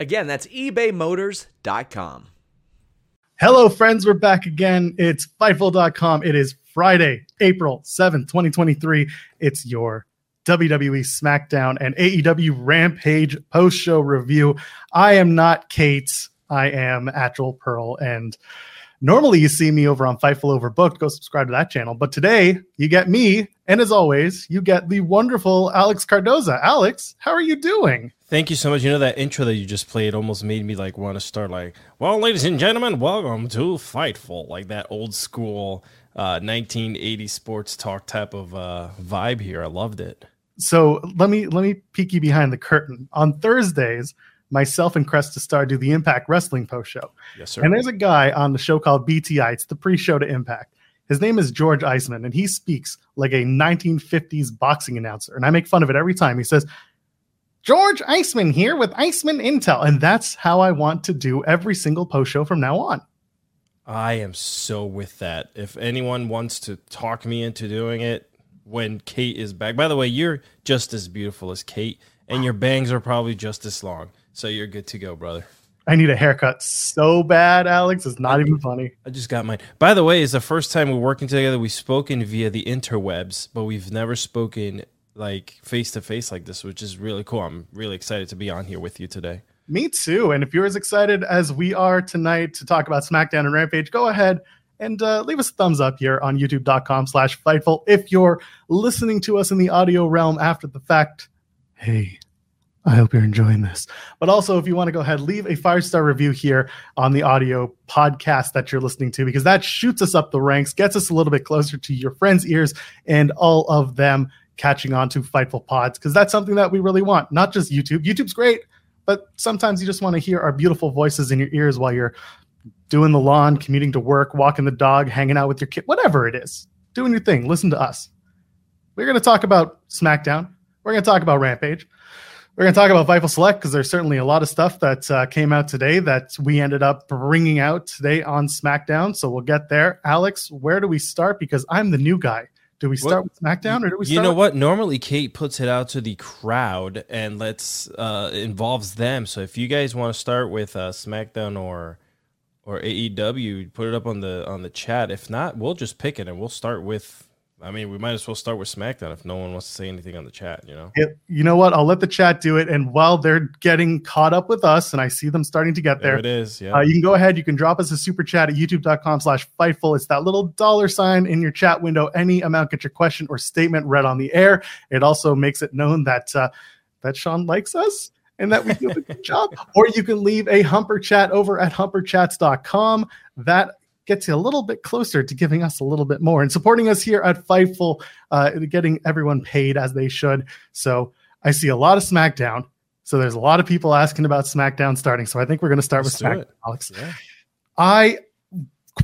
Again, that's ebaymotors.com. Hello, friends. We're back again. It's Fightful.com. It is Friday, April 7th, 2023. It's your WWE SmackDown and AEW Rampage post show review. I am not Kate. I am Joel Pearl. And normally you see me over on Fightful Overbooked. Go subscribe to that channel. But today you get me. And as always, you get the wonderful Alex Cardoza. Alex, how are you doing? Thank you so much. You know that intro that you just played almost made me like want to start like, well, ladies and gentlemen, welcome to Fightful, like that old school uh, 1980 sports talk type of uh, vibe here. I loved it. So let me let me peek you behind the curtain. On Thursdays, myself and Cresta Star do the Impact Wrestling post show. Yes, sir. And there's a guy on the show called BTI. It's the pre-show to Impact. His name is George Iceman, and he speaks like a 1950s boxing announcer. And I make fun of it every time. He says, George Iceman here with Iceman Intel. And that's how I want to do every single post show from now on. I am so with that. If anyone wants to talk me into doing it when Kate is back, by the way, you're just as beautiful as Kate, and your bangs are probably just as long. So you're good to go, brother. I need a haircut so bad, Alex. It's not even funny. I just got mine. By the way, it's the first time we're working together. We've spoken via the interwebs, but we've never spoken like face to face like this, which is really cool. I'm really excited to be on here with you today. Me too. And if you're as excited as we are tonight to talk about SmackDown and Rampage, go ahead and uh, leave us a thumbs up here on youtube.com slash fightful. If you're listening to us in the audio realm after the fact, hey, I hope you're enjoying this. But also, if you want to go ahead, leave a five star review here on the audio podcast that you're listening to, because that shoots us up the ranks, gets us a little bit closer to your friends' ears, and all of them catching on to Fightful Pods, because that's something that we really want. Not just YouTube. YouTube's great, but sometimes you just want to hear our beautiful voices in your ears while you're doing the lawn, commuting to work, walking the dog, hanging out with your kid, whatever it is. Doing your thing. Listen to us. We're going to talk about SmackDown. We're going to talk about Rampage. We're going to talk about Fightful Select because there's certainly a lot of stuff that uh, came out today that we ended up bringing out today on SmackDown. So we'll get there. Alex, where do we start? Because I'm the new guy. Do we start with SmackDown or do we? You know what? Normally, Kate puts it out to the crowd and lets uh, involves them. So if you guys want to start with uh, SmackDown or or AEW, put it up on the on the chat. If not, we'll just pick it and we'll start with I mean, we might as well start with SmackDown if no one wants to say anything on the chat, you know? It, you know what? I'll let the chat do it. And while they're getting caught up with us, and I see them starting to get there, there it is. Yeah. Uh, you can go ahead. You can drop us a super chat at youtube.com slash fightful. It's that little dollar sign in your chat window. Any amount, get your question or statement read on the air. It also makes it known that, uh, that Sean likes us and that we do a good job. Or you can leave a humper chat over at humperchats.com. That gets you a little bit closer to giving us a little bit more and supporting us here at Fightful, uh, getting everyone paid as they should. So I see a lot of SmackDown. So there's a lot of people asking about SmackDown starting. So I think we're going to start Let's with do SmackDown, it. Alex. Yeah. I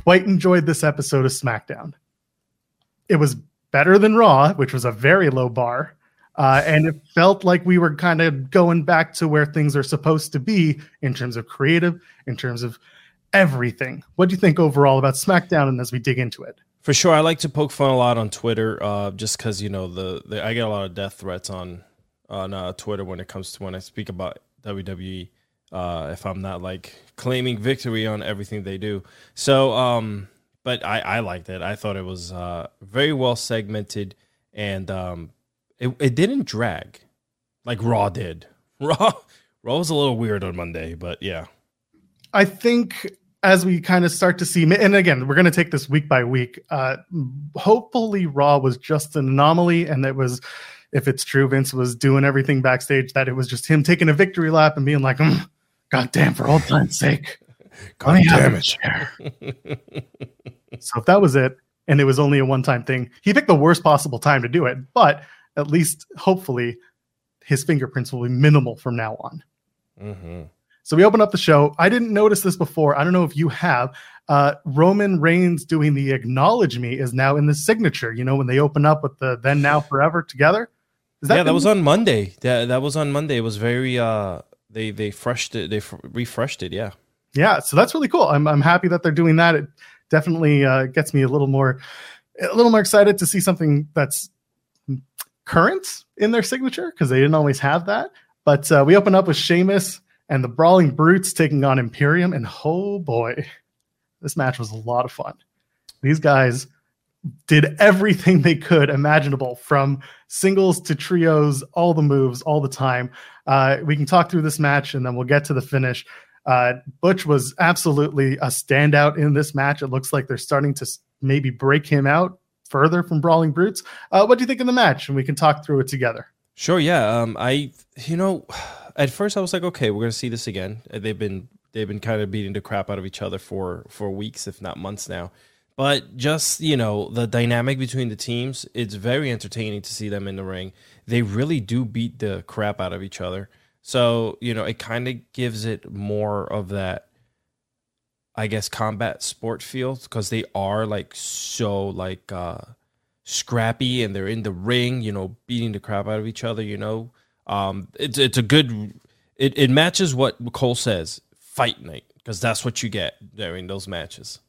quite enjoyed this episode of SmackDown. It was better than Raw, which was a very low bar. Uh, and it felt like we were kind of going back to where things are supposed to be in terms of creative, in terms of everything. What do you think overall about SmackDown and as we dig into it? For sure, I like to poke fun a lot on Twitter, uh, just because you know the, the I get a lot of death threats on on uh, Twitter when it comes to when I speak about WWE. Uh, if I'm not like claiming victory on everything they do, so um, but I I liked it. I thought it was uh very well segmented and um, it it didn't drag like Raw did. Raw Raw was a little weird on Monday, but yeah. I think as we kind of start to see, and again, we're going to take this week by week. Uh, hopefully, Raw was just an anomaly, and it was, if it's true, Vince was doing everything backstage, that it was just him taking a victory lap and being like, mm, "God damn, for old time's sake, God damn it. so if that was it, and it was only a one-time thing, he picked the worst possible time to do it. But at least, hopefully, his fingerprints will be minimal from now on. Mm-hmm. So we open up the show. I didn't notice this before. I don't know if you have. Uh, Roman Reigns doing the acknowledge me is now in the signature. You know, when they open up with the then, now, forever together. Is yeah, that was on Monday. That that was on Monday. It was very uh they they freshed it they f- refreshed it, yeah. Yeah, so that's really cool. I'm I'm happy that they're doing that. It definitely uh, gets me a little more a little more excited to see something that's current in their signature because they didn't always have that. But uh, we open up with Sheamus and the Brawling Brutes taking on Imperium, and oh boy, this match was a lot of fun. These guys did everything they could imaginable from singles to trios, all the moves, all the time. Uh, we can talk through this match and then we'll get to the finish. Uh, Butch was absolutely a standout in this match. It looks like they're starting to maybe break him out further from Brawling Brutes. Uh, what do you think of the match? And we can talk through it together. Sure, yeah. Um I you know, at first I was like, okay, we're gonna see this again. Uh, They've been they've been kind of beating the crap out of each other for for weeks, if not months now. But just, you know, the dynamic between the teams, it's very entertaining to see them in the ring. They really do beat the crap out of each other. So, you know, it kind of gives it more of that I guess combat sport feel because they are like so like uh scrappy and they're in the ring, you know, beating the crap out of each other, you know. Um it's it's a good it, it matches what Cole says, fight night, because that's what you get during those matches.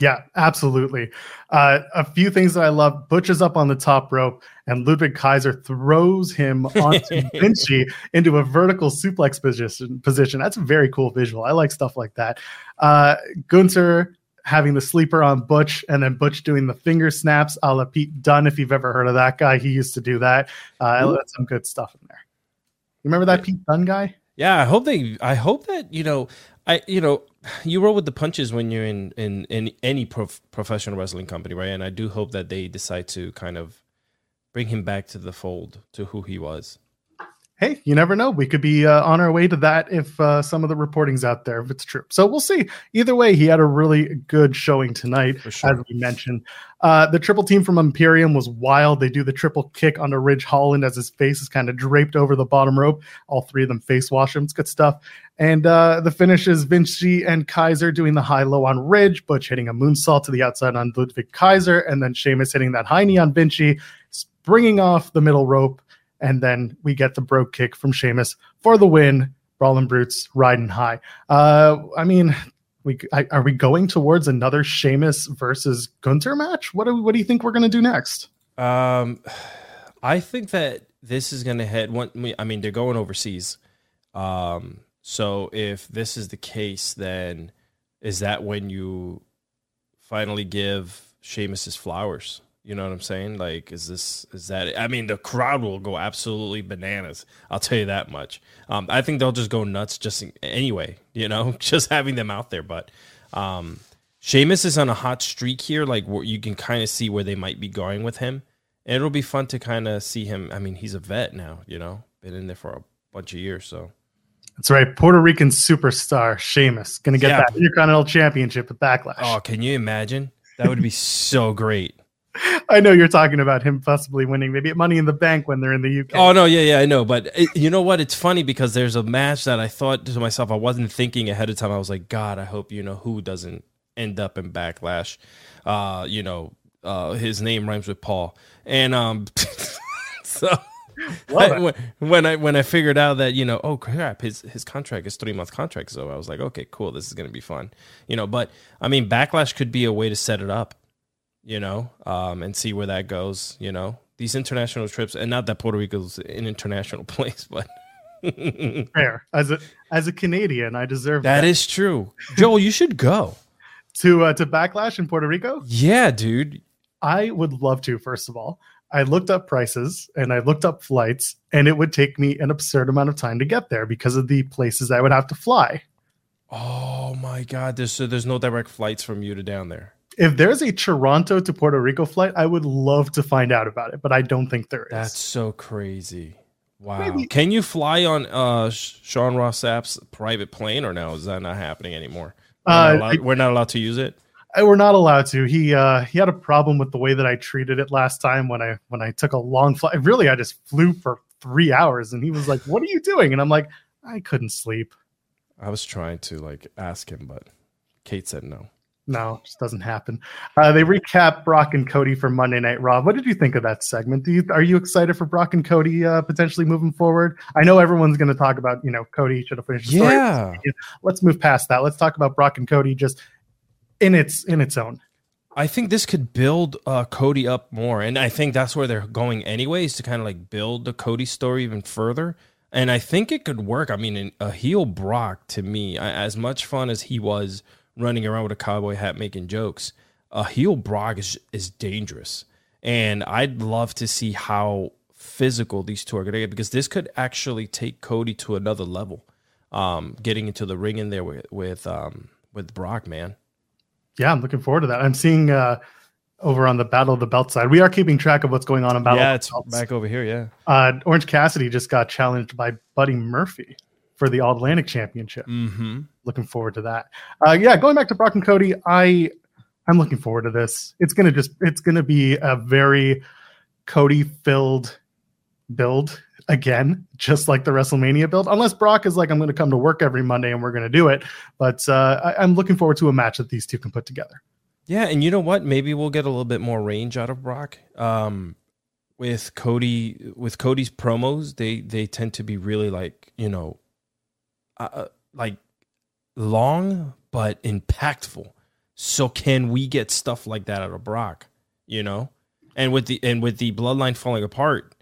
Yeah, absolutely. Uh, a few things that I love. Butch is up on the top rope, and Ludwig Kaiser throws him onto Vinci into a vertical suplex position. Position. That's a very cool visual. I like stuff like that. Uh, Gunther having the sleeper on Butch, and then Butch doing the finger snaps a la Pete Dunne. If you've ever heard of that guy, he used to do that. Uh, that's some good stuff in there. You remember that Pete Dunne guy? Yeah, I hope they I hope that, you know, I you know, you roll with the punches when you're in in, in any prof- professional wrestling company, right? And I do hope that they decide to kind of bring him back to the fold to who he was. Hey, you never know. We could be uh, on our way to that if uh, some of the reporting's out there, if it's true. So we'll see. Either way, he had a really good showing tonight, sure. as we mentioned. Uh, the triple team from Imperium was wild. They do the triple kick onto Ridge Holland as his face is kind of draped over the bottom rope. All three of them face wash him. It's good stuff. And uh, the finish is Vinci and Kaiser doing the high low on Ridge, Butch hitting a moonsault to the outside on Ludwig Kaiser, and then Sheamus hitting that high knee on Vinci, springing off the middle rope and then we get the Brogue kick from Sheamus for the win. Brawling Brutes riding high. Uh, I mean, we I, are we going towards another Sheamus versus Gunther match? What do what do you think we're gonna do next? Um, I think that this is going to head one. I mean, they're going overseas. Um, so if this is the case, then is that when you finally give Sheamus his flowers? You know what I'm saying? Like, is this is that? I mean, the crowd will go absolutely bananas. I'll tell you that much. Um, I think they'll just go nuts just anyway. You know, just having them out there. But um, Sheamus is on a hot streak here. Like, where you can kind of see where they might be going with him. And it'll be fun to kind of see him. I mean, he's a vet now. You know, been in there for a bunch of years. So That's right, Puerto Rican superstar Sheamus gonna get Yeah. that Intercontinental Championship at Backlash. Oh, can you imagine? That would be so great. I know you're talking about him possibly winning, maybe at Money in the Bank when they're in the UK. Oh no, yeah, yeah, I know. But it, you know what? It's funny because there's a match that I thought to myself, I wasn't thinking ahead of time. I was like, God, I hope you know who doesn't end up in backlash. Uh, you know, uh, his name rhymes with Paul, and um, so. I- when, when I when I figured out that you know oh crap his his contract is three month contract so I was like okay cool this is gonna be fun you know but I mean backlash could be a way to set it up you know um and see where that goes you know these international trips and not that Puerto Rico's an international place but Fair. As a as a Canadian, I deserve that that. is true Joel you should go to uh, to Backlash in Puerto Rico. yeah dude I would love to, first of all. I looked up prices and I looked up flights, and it would take me an absurd amount of time to get there because of the places I would have to fly. Oh my god! There's so there's no direct flights from you to down there. If there's a Toronto to Puerto Rico flight, I would love to find out about it, but I don't think there is. That's so crazy. Wow. Maybe- Can you fly on uh Sean Ross Sapp's private plane or no? Is that not happening anymore? We're, Uh, not allowed, we're not allowed to use it. I, we're not allowed to. He uh, he had a problem with the way that I treated it last time when I when I took a long flight. Really, I just flew for three hours, and he was like, "What are you doing?" And I'm like, "I couldn't sleep." I was trying to like ask him, but Kate said no. No, it just doesn't happen. Uh, they recap Brock and Cody for Monday Night Raw. What did you think of that segment? Do you, are you excited for Brock and Cody uh, potentially moving forward? I know everyone's going to talk about you know Cody should have finished. The story. Yeah. let's move past that. Let's talk about Brock and Cody just in its in its own. I think this could build uh, Cody up more, and I think that's where they're going anyways to kind of like build the Cody story even further. And I think it could work. I mean, a heel Brock to me, I, as much fun as he was running around with a cowboy hat making jokes, a heel Brock is is dangerous, and I'd love to see how physical these two are going to get because this could actually take Cody to another level. Um, getting into the ring in there with with um, with Brock, man. Yeah, I'm looking forward to that. I'm seeing uh, over on the Battle of the Belt side. We are keeping track of what's going on in Battle. yeah, it's back over here. Yeah. Uh, Orange Cassidy just got challenged by Buddy Murphy for the All Atlantic Championship. Mm-hmm. Looking forward to that. Uh, yeah, going back to Brock and Cody, I I'm looking forward to this. It's gonna just it's gonna be a very Cody filled build again, just like the WrestleMania build. Unless Brock is like, I'm gonna come to work every Monday and we're gonna do it. But uh, I, I'm looking forward to a match that these two can put together. Yeah, and you know what? Maybe we'll get a little bit more range out of Brock. Um, with Cody, with Cody's promos, they they tend to be really like you know, uh, like long but impactful. So can we get stuff like that out of Brock? You know, and with the and with the bloodline falling apart,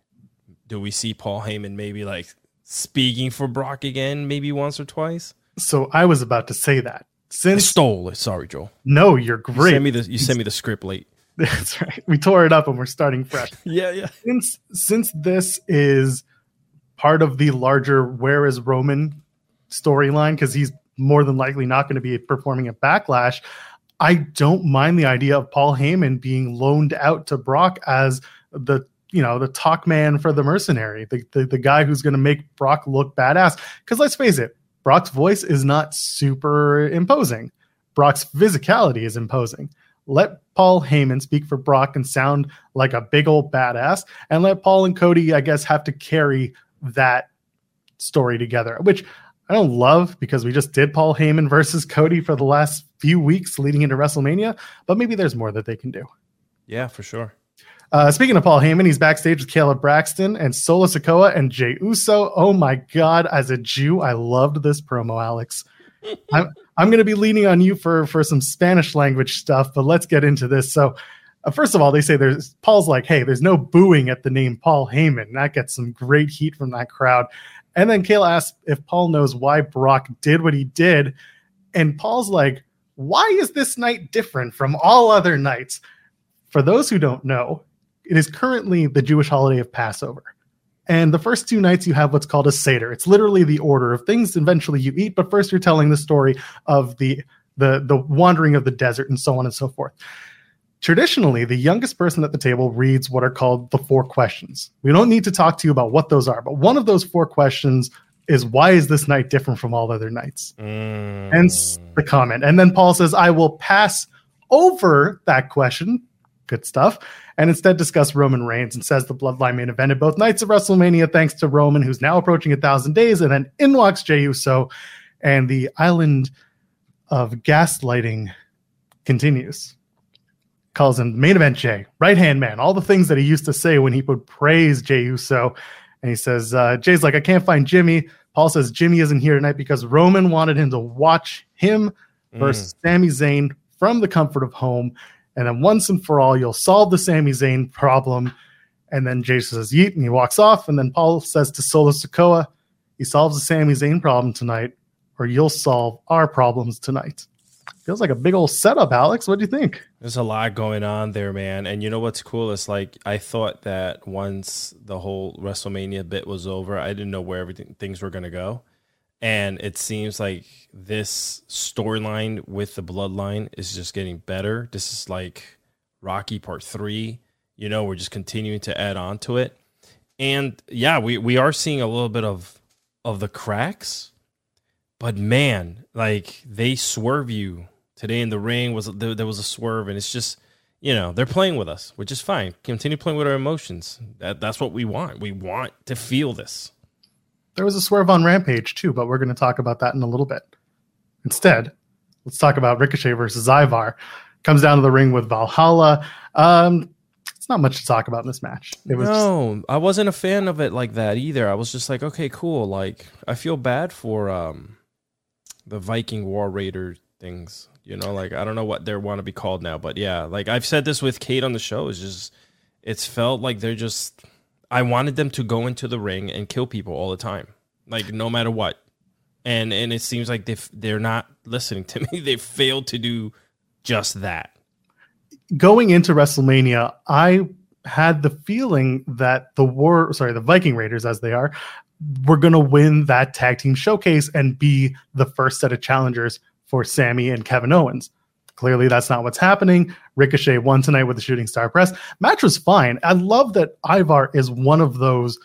do we see Paul Heyman maybe like speaking for Brock again, maybe once or twice? So I was about to say that. I Since stole it. Sorry, Joel. no, you're You great. sent me the you sent me the script late. That's right. We tore it up and we're starting fresh. Yeah, yeah. since since this is part of the larger where is roman storyline because he's more than likely not going to be performing at backlash i don't mind the idea of paul heyman being loaned out to brock as the you know the talk man for the mercenary the, the, the guy who's going to make brock look badass. Because let's face it brock's voice is not super imposing. Brock's physicality is imposing. Let Paul Heyman speak for Brock and sound like a big old badass, and let Paul and Cody, I guess, have to carry that story together, which I don't love because we just did Paul Heyman versus Cody for the last few weeks leading into WrestleMania, but maybe there's more that they can do. Yeah, for sure. Uh, speaking of Paul Heyman, he's backstage with Kayla Braxton and Solo Sikoa and Jey Uso. Oh my God, as a Jew, I loved this promo, Alex. I'm, I'm going to be leaning on you for, for some Spanish language stuff, but let's get into this. So, uh, first of all, they say there's Paul's like, hey, there's no booing at the name Paul Heyman. That gets some great heat from that crowd. And then Kayla asks if Paul knows why Brock did what he did. And Paul's like, why is this night different from all other nights? For those who don't know, it is currently the Jewish holiday of Passover. And the first two nights, you have what's called a Seder. It's literally the order of things eventually you eat, but first you're telling the story of the, the, the wandering of the desert and so on and so forth. Traditionally, the youngest person at the table reads what are called the four questions. We don't need to talk to you about what those are, but one of those four questions is why is this night different from all other nights? Mm. Hence the comment. And then Paul says, I will pass over that question. Good stuff. And instead discuss Roman Reigns and says the bloodline main evented both nights of WrestleMania thanks to Roman, who's now approaching a thousand days. And then in walks Jey Uso, and the island of gaslighting continues. Calls him main event Jey, right hand man, all the things that he used to say when he would praise Jey Uso. And he says, uh, Jey's like, I can't find Jimmy. Paul says Jimmy isn't here tonight because Roman wanted him to watch him versus Sami Zayn from the comfort of home. And then once and for all, you'll solve the Sami Zayn problem. And then Jey says, Yeet, and he walks off. And then Paul says to Solo Sikoa, he solves the Sami Zayn problem tonight, or you'll solve our problems tonight. Feels like a big old setup, Alex. What do you think? There's a lot going on there, man. And you know what's cool? is like I thought that once the whole WrestleMania bit was over, I didn't know where everything things were gonna go. and it seems like this storyline with the bloodline is just getting better. This is like Rocky Part Three. You know, we're just continuing to add on to it, and yeah, we we are seeing a little bit of of the cracks, but man, like they swerve you today in the ring was there, there was a swerve, and it's just you know they're playing with us, which is fine. Continue playing with our emotions. That that's what we want. We want to feel this. There was a swerve on Rampage too, but we're going to talk about that in a little bit. Instead, let's talk about Ricochet versus Ivar. Comes down to the ring with Valhalla. Um, it's not much to talk about in this match. It was no, just, I wasn't a fan of it like that either. I was just like, okay, cool. Like, I feel bad for um, the Viking War Raider things. You know, like I don't know what they want to be called now, but yeah, like I've said this with Kate on the show. It's just, it's felt like they're just I wanted them to go into the ring and kill people all the time, like no matter what. And and it seems like they they're not listening to me. They failed to do just that. Going into WrestleMania, I had the feeling that the war, sorry, the Viking Raiders as they are, were going to win that tag team showcase and be the first set of challengers for Sami and Kevin Owens. Clearly, that's not what's happening. Ricochet won tonight with the shooting star press. Match was fine. I love that Ivar is one of those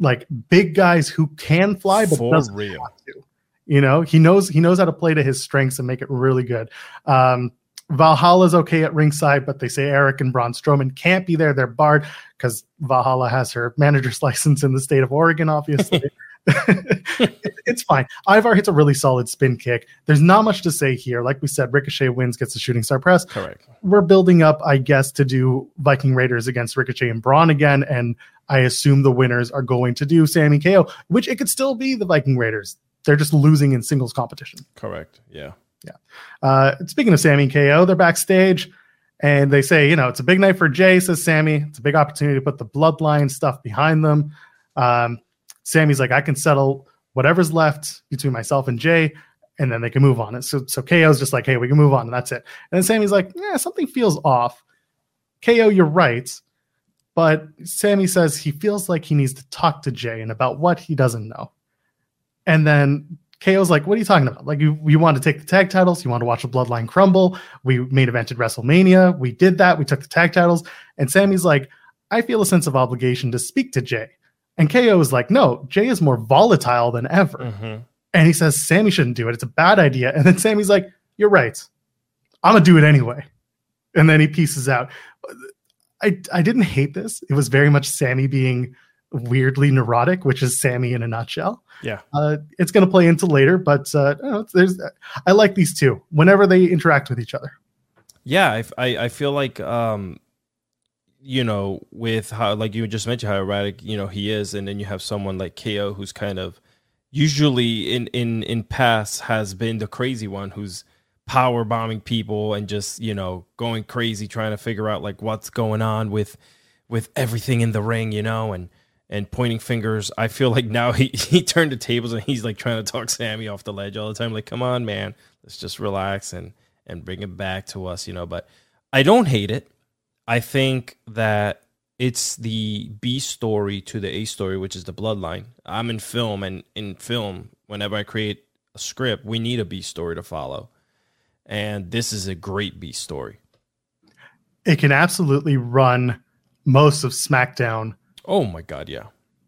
like big guys who can fly but For doesn't real. want to. You know, he knows he knows how to play to his strengths and make it really good. Um, Valhalla's okay at ringside, but they say Erik and Braun Strowman can't be there. They're barred because Valhalla has her manager's license in the state of Oregon, obviously. it's fine. Ivar hits a really solid spin kick. There's not much to say here. Like we said, Ricochet wins, gets the shooting star press. Correct. We're building up, I guess, to do Viking Raiders against Ricochet and Braun again, and I assume the winners are going to do Sami KO, which it could still be the Viking Raiders. They're just losing in singles competition. Correct. Yeah. Yeah. Uh, speaking of Sami KO, they're backstage. And they say, you know, it's a big night for Jey, says Sami. It's a big opportunity to put the bloodline stuff behind them. Um, Sami's like, I can settle whatever's left between myself and Jey, and then they can move on. And so, so KO's just like, hey, we can move on, and that's it. And then Sami's like, yeah, something feels off. KO, you're right. But Sami says he feels like he needs to talk to Jey and about what he doesn't know. And then KO's like, what are you talking about? Like, you, you want to take the tag titles? You want to watch the bloodline crumble? We main evented WrestleMania. We did that. We took the tag titles. And Sami's like, I feel a sense of obligation to speak to Jey. And KO is like, no, Jey is more volatile than ever. Mm-hmm. And he says, Sami shouldn't do it. It's a bad idea. And then Sami's like, you're right. I'm going to do it anyway. And then he pieces out. I, I didn't hate this. It was very much Sami being weirdly neurotic, which is Sami in a nutshell. Yeah. Uh, it's going to play into later, but uh, know, there's I like these two whenever they interact with each other. Yeah, I, I, I feel like um, you know, with how like you just mentioned how erratic you know he is, and then you have someone like KO who's kind of usually in in in past has been the crazy one who's power bombing people and just you know going crazy trying to figure out like what's going on with with everything in the ring, you know, and and pointing fingers. I feel like now he he turned the tables and he's like trying to talk Sami off the ledge all the time. Like, come on, man, let's just relax and and bring it back to us, you know. But I don't hate it. I think that it's the B story to the A story, which is the bloodline. I'm in film, and in film, whenever I create a script, we need a B story to follow. And this is a great B story. It can absolutely run most of SmackDown. Oh my God, yeah.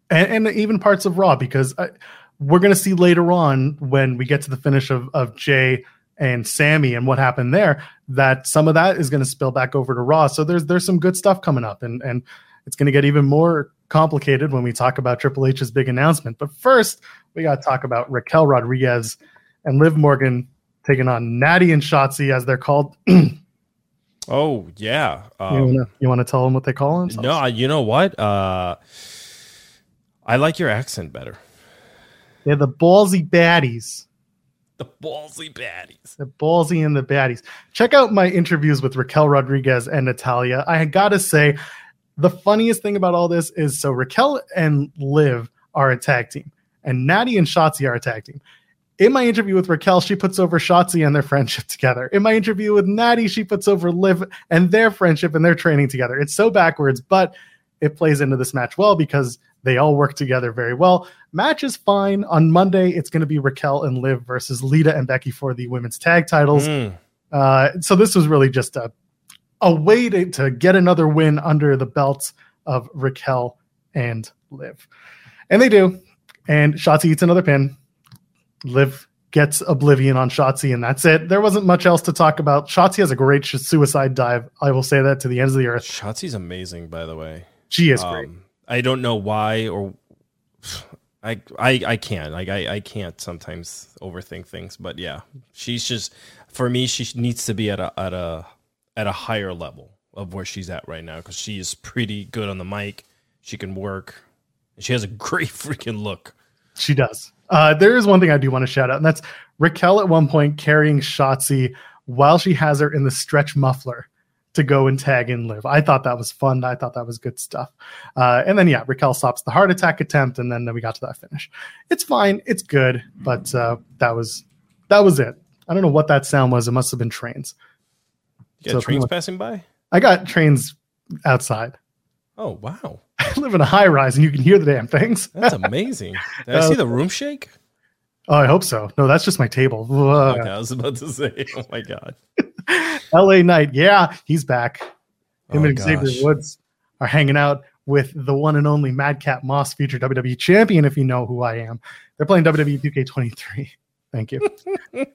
And, and even parts of Raw, because I, we're going to see later on when we get to the finish of, of Jey and Sami and what happened there, that some of that is going to spill back over to Raw. So there's there's some good stuff coming up, and and it's going to get even more complicated when we talk about Triple H's big announcement. But first, we got to talk about Raquel Rodriguez and Liv Morgan taking on Natty and Shotzi as they're called. oh yeah, um, you want to tell them what they call them? No, you know what? Uh, I like your accent better. They're the ballsy baddies. The ballsy baddies. The ballsy and the baddies. Check out my interviews with Raquel Rodriguez and Natalya. I gotta say, the funniest thing about all this is so Raquel and Liv are a tag team, and Natty and Shotzi are a tag team. In my interview with Raquel, she puts over Shotzi and their friendship together. In my interview with Natty, she puts over Liv and their friendship and their training together. It's so backwards, but it plays into this match well because They all work together very well. Match is fine. On Monday, it's going to be Raquel and Liv versus Lita and Becky for the women's tag titles. Mm. Uh, so this was really just a a way to, to get another win under the belts of Raquel and Liv. And they do. And Shotzi eats another pin. Liv gets Oblivion on Shotzi, and that's it. There wasn't much else to talk about. Shotzi has a great suicide dive. I will say that to the ends of the earth. Shotzi's amazing, by the way. She is great. I don't know why or I I I can't like I I can't sometimes overthink things, but yeah, she's just for me she needs to be at a at a at a higher level of where she's at right now because she is pretty good on the mic. She can work. She has a great freaking look. She does. Uh, there is one thing I do want to shout out, and that's Raquel at one point carrying Shotzi while she has her in the stretch muffler to go and tag in Liv. I thought that was fun. I thought that was good stuff. Uh, and then yeah, Raquel stops the heart attack attempt, and then, then we got to that finish. It's fine. It's good, but uh, that was that was it. I don't know what that sound was. It must have been trains. You got So trains passing by? I got trains outside. Oh wow. I live in a high rise, and you can hear the damn things. That's amazing. Did I see the room shake? Oh, I hope so. No, that's just my table. Okay, I was about to say, oh my god. LA Knight, yeah, he's back. Him Oh, and Xavier gosh. Woods are hanging out with the one and only Madcap Moss, future WWE champion, if you know who I am. They're playing WWE 2K23. Thank you. and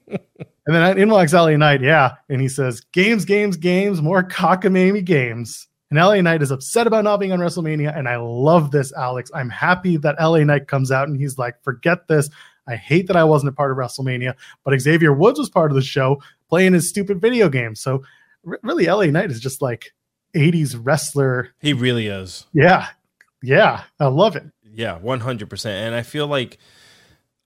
then in walks LA Knight, yeah, and he says, "Games, games, games, more cockamamie games." And LA Knight is upset about not being on WrestleMania, and I love this, Alex. I'm happy that LA Knight comes out and he's like, "Forget this. I hate that I wasn't a part of WrestleMania, but Xavier Woods was part of the show, playing his stupid video game." So, r- really, LA Knight is just like 80s wrestler. He really is. Yeah, yeah, I love it. Yeah, one hundred percent. And I feel like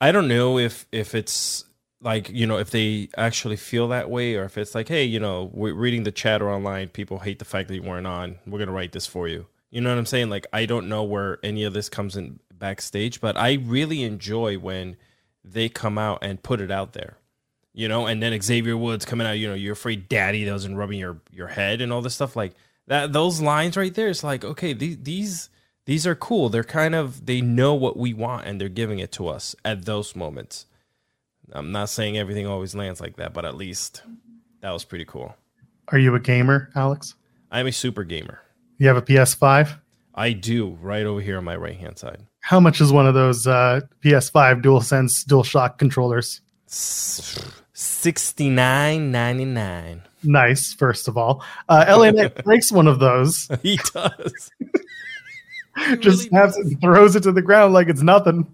I don't know if if it's like you know if they actually feel that way or if it's like hey you know we're reading the chatter online people hate the fact that you weren't on we're gonna write this for you you know what i'm saying like i don't know where any of this comes in backstage but i really enjoy when they come out and put it out there you know and then xavier woods coming out you know you're afraid daddy doesn't rubbing your your head and all this stuff like that those lines right there it's like okay these these these are cool they're kind of they know what we want and they're giving it to us at those moments i'm not saying everything always lands like that but at least that was pretty cool Are you a gamer, Alex? i'm a super gamer You have a PS5? i do right over here on my right hand side How much is one of those uh, PS5 DualSense DualShock controllers? Sixty nine ninety nine. Nice, first of all. Uh, LA Knight breaks one of those, He does. just snaps it and throws it to the ground like it's nothing.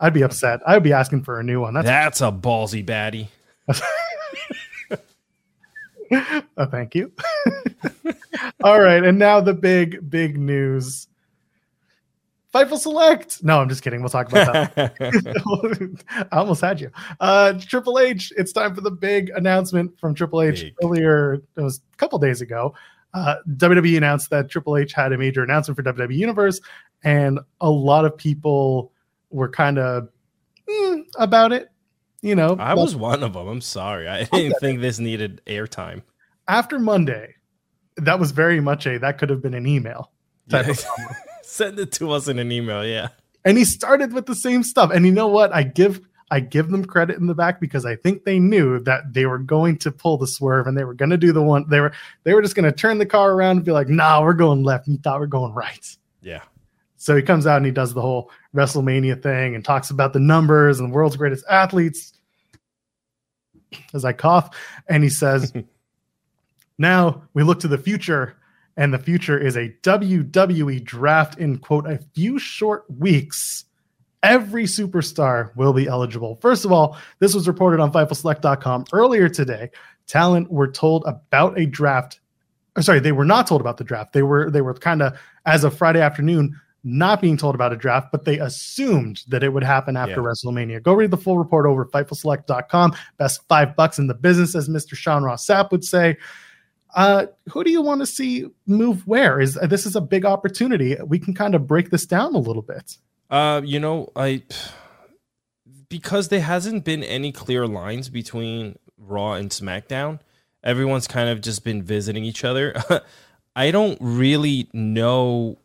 I'd be upset. I'd be asking for a new one. That's That's a ballsy baddie. Oh, thank you. All right, and now the big, big news. Fightful Select. No, I'm just kidding. We'll talk about that. I almost had you. Uh, Triple H. It's time for the big announcement from Triple H Big. earlier. It was a couple days ago. Uh, WWE announced that Triple H had a major announcement for WWE Universe, and a lot of people were kind of mm, about it. You know, I was one of them. I'm sorry. I didn't think this needed airtime. after Monday. That was very much a that could have been an email. type of Yeah. Send it to us in an email. Yeah. and he started with the same stuff and you know what i give i give them credit in the back because i think they knew that they were going to pull the swerve and they were going to do the one they were they were just going to turn the car around and be like nah we're going left and he thought we're going right Yeah. so he comes out and he does the whole wrestlemania thing and talks about the numbers and the world's greatest athletes as i cough and he says now we look to the future and the future is a WWE draft in quote a few short weeks. Every superstar will be eligible. First of all, this was reported on FightfulSelect.com earlier today. Talent were told about a draft. Or sorry, they were not told about the draft. They were they were kind of as of Friday afternoon not being told about a draft, but they assumed that it would happen after Yeah. WrestleMania. Go read the full report over at FightfulSelect.com. Best five bucks in the business, as Mr. Sean Ross Sapp would say. Uh, who do you want to see move where? Is this is a big opportunity? We can kind of break this down a little bit. Uh, you know, I because there hasn't been any clear lines between Raw and SmackDown. Everyone's kind of just been visiting each other. I don't really know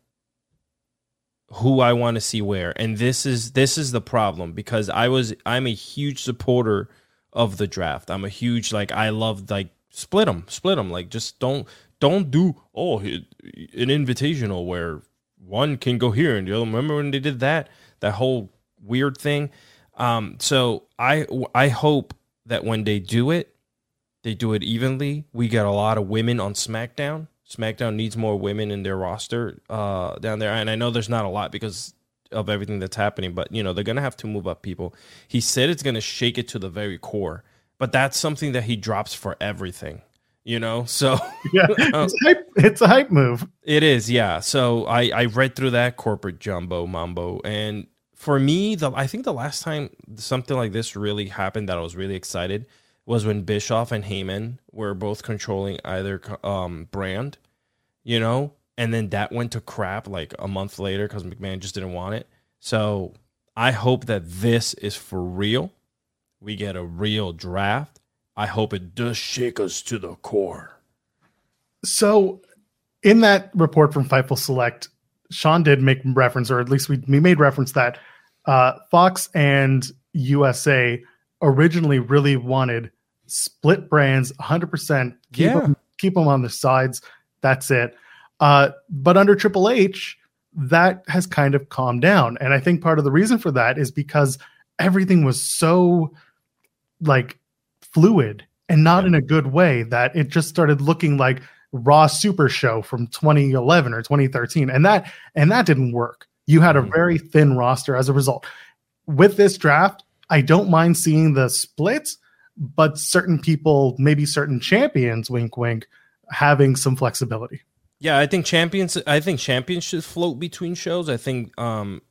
who I want to see where. And this is this is the problem because I was I'm a huge supporter of the draft. I'm a huge like I love like split them, split them. Like just don't don't do oh an invitational where one can go here and the other. Remember when they did that that whole weird thing? Um, so I I hope that when they do it, they do it evenly. We get a lot of women on SmackDown. SmackDown needs more women in their roster uh, down there, and I know there's not a lot because of everything that's happening, but you know they're gonna have to move up people. He said it's gonna shake it to the very core, but that's something that he drops for everything. You know, so yeah, it's, hype, it's a hype move. It is, yeah. So I I read through that corporate jumbo mambo, and for me, the I think the last time something like this really happened that I was really excited was when Bischoff and Heyman were both controlling either um, brand, you know, and then that went to crap like a month later because McMahon just didn't want it. So I hope that this is for real. We get a real draft. I hope it does shake us to the core. So, in that report from Fightful Select, Sean did make reference, or at least we, we made reference that uh, Fox and USA originally really wanted split brands 100% keep, yeah. them, keep them on the sides that's it uh, but under triple h that has kind of calmed down and i think part of the reason for that is because everything was so like fluid and not yeah. in a good way that it just started looking like raw super show from 2011 or 2013 and that and that didn't work you had a mm-hmm. very thin roster as a result with this draft i don't mind seeing the splits but certain people, maybe certain champions, wink, wink, having some flexibility. Yeah, I think champions. I think champions should float between shows. I think. um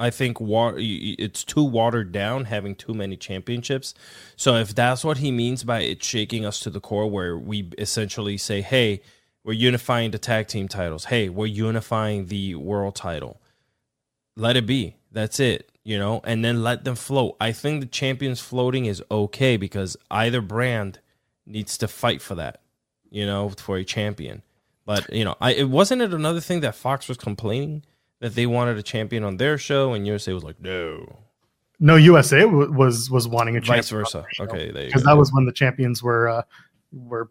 I think it's too watered down having too many championships. So if that's what he means by it shaking us to the core, where we essentially say, "Hey, we're unifying the tag team titles. Hey, we're unifying the world title. Let it be. That's it you know, and then let them float. I think the champions floating is okay because either brand needs to fight for that, you know, for a champion. But you know, I it wasn't it another thing that Fox was complaining that they wanted a champion on their show, and USA was like, no. No, USA w- was was wanting a vice versa. Okay, because that was when the champions were uh, were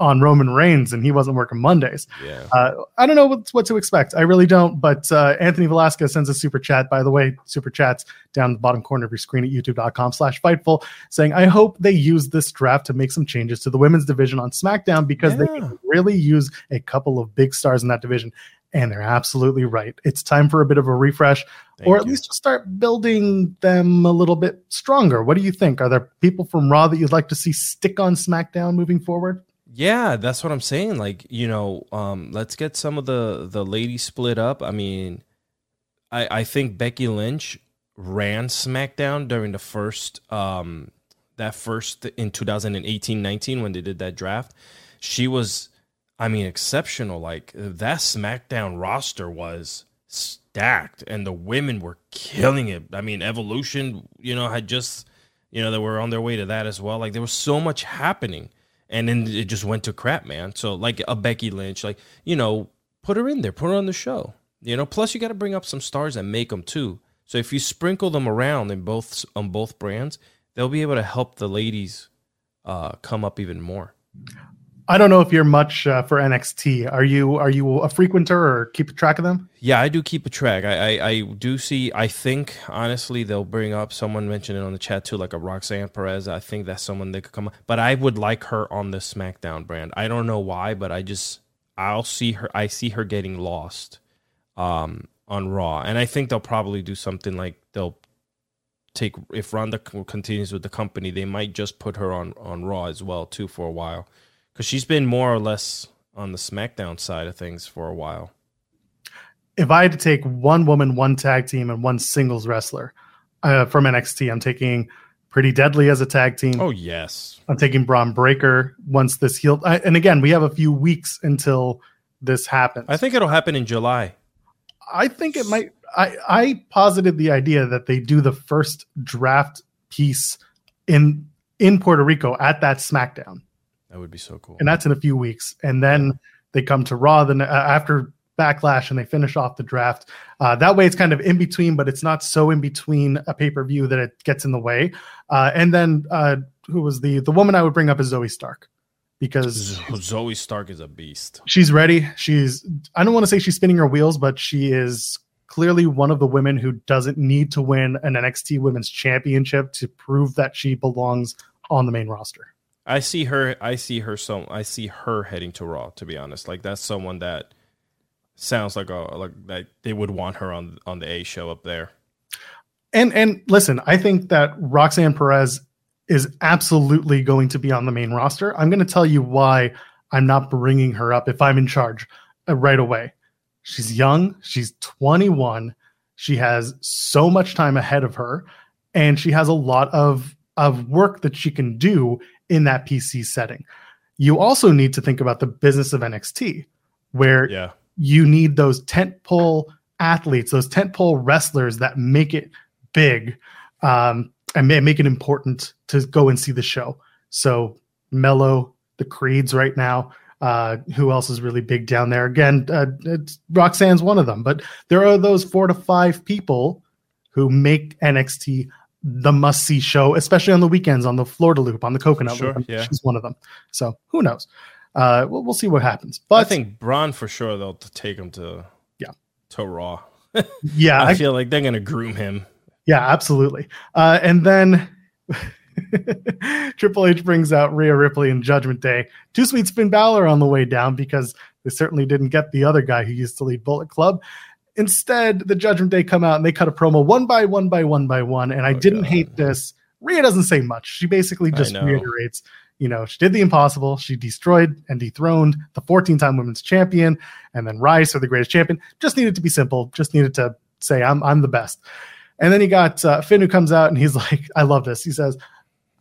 on Roman Reigns and he wasn't working Mondays. Yeah. Uh, I don't know what, what to expect. I really don't. But uh, Anthony Velasquez sends a super chat, by the way, super chats down the bottom corner of your screen at youtube.com slash fightful saying, I hope they use this draft to make some changes to the women's division on SmackDown because yeah. they can really use a couple of big stars in that division. And they're absolutely right. It's time for a bit of a refresh, Thank or at you. least start building them a little bit stronger. What do you think? Are there people from Raw that you'd like to see stick on SmackDown moving forward? Yeah, that's what I'm saying. Like, you know, um, let's get some of the the ladies split up. I mean, I I think Becky Lynch ran SmackDown during the first um that first in 2018-19 when they did that draft. She was I mean exceptional. Like that SmackDown roster was stacked and the women were killing it. I mean, Evolution, you know, had just you know, they were on their way to that as well. Like there was so much happening and then it just went to crap, man. So like a Becky Lynch, like you know, put her in there, put her on the show. You know, plus you got to bring up some stars and make them too. So if you sprinkle them around in both on both brands, they'll be able to help the ladies uh, come up even more. I don't know if you're much uh, for NXT. Are you are you a frequenter or keep track of them? Yeah, I do keep a track. I, I, I do see. I think honestly they'll bring up someone mentioned it on the chat too, like a Roxanne Perez. I think that's someone that could come. Up. But I would like her on the SmackDown brand. I don't know why, but I just I'll see her. I see her getting lost um, on Raw, and I think they'll probably do something like they'll take if Ronda continues with the company, they might just put her on on Raw as well too for a while because she's been more or less on the SmackDown side of things for a while. If I had to take one woman, one tag team, and one singles wrestler uh, from NXT, I'm taking Pretty Deadly as a tag team. Oh yes, I'm taking Bron Breakker once this healed. I, and again, we have a few weeks until this happens. I think it'll happen in July. I think it might. I I posited the idea that they do the first draft piece in in Puerto Rico at that SmackDown. That would be so cool. And that's in a few weeks. And then they come to Raw. Then uh, after Backlash and they finish off the draft. Uh, that way, it's kind of in between, but it's not so in between a pay per view that it gets in the way. Uh, and then uh, who was the the woman I would bring up is Zoey Stark because Zoey Stark is a beast. She's ready. She's I don't want to say she's spinning her wheels, but she is clearly one of the women who doesn't need to win an NXT Women's Championship to prove that she belongs on the main roster. I see her. I see her. So I see her heading to Raw. To be honest, like that's someone that sounds like a like that they would want her on on the A show up there. And and listen, I think that Roxanne Perez is absolutely going to be on the main roster. I'm going to tell you why I'm not bringing her up if I'm in charge uh, right away. She's young, she's 21, she has so much time ahead of her, and she has a lot of, of work that she can do in that PC setting. You also need to think about the business of NXT, where yeah. you need those tentpole athletes, those tentpole wrestlers that make it big. Um, and make it important to go and see the show. So Melo, the Creeds right now. Uh, who else is really big down there? Again, uh, Roxanne's one of them, but there are those four to five people who make NXT the must see show, especially on the weekends on the Florida Loop, on the Coconut sure, Loop. Yeah. She's one of them. So who knows? Uh, we'll, we'll see what happens. But I think Bron for sure they'll take him to yeah to Raw. yeah, I, I feel like they're gonna groom him. Yeah, absolutely. Uh, and then Triple H brings out Rhea Ripley and Judgment Day. Too Sweet Finn Balor on the way down because they certainly didn't get the other guy who used to lead Bullet Club. Instead, the Judgment Day come out and they cut a promo one by one by one by one. And I oh, didn't God. hate this. Rhea doesn't say much. She basically just reiterates, you know, she did the impossible. She destroyed and dethroned the 14 time women's champion and then rise for the greatest champion. Just needed to be simple. Just needed to say, I'm, I'm the best. And then he got uh, Finn who comes out and he's like, I love this. He says,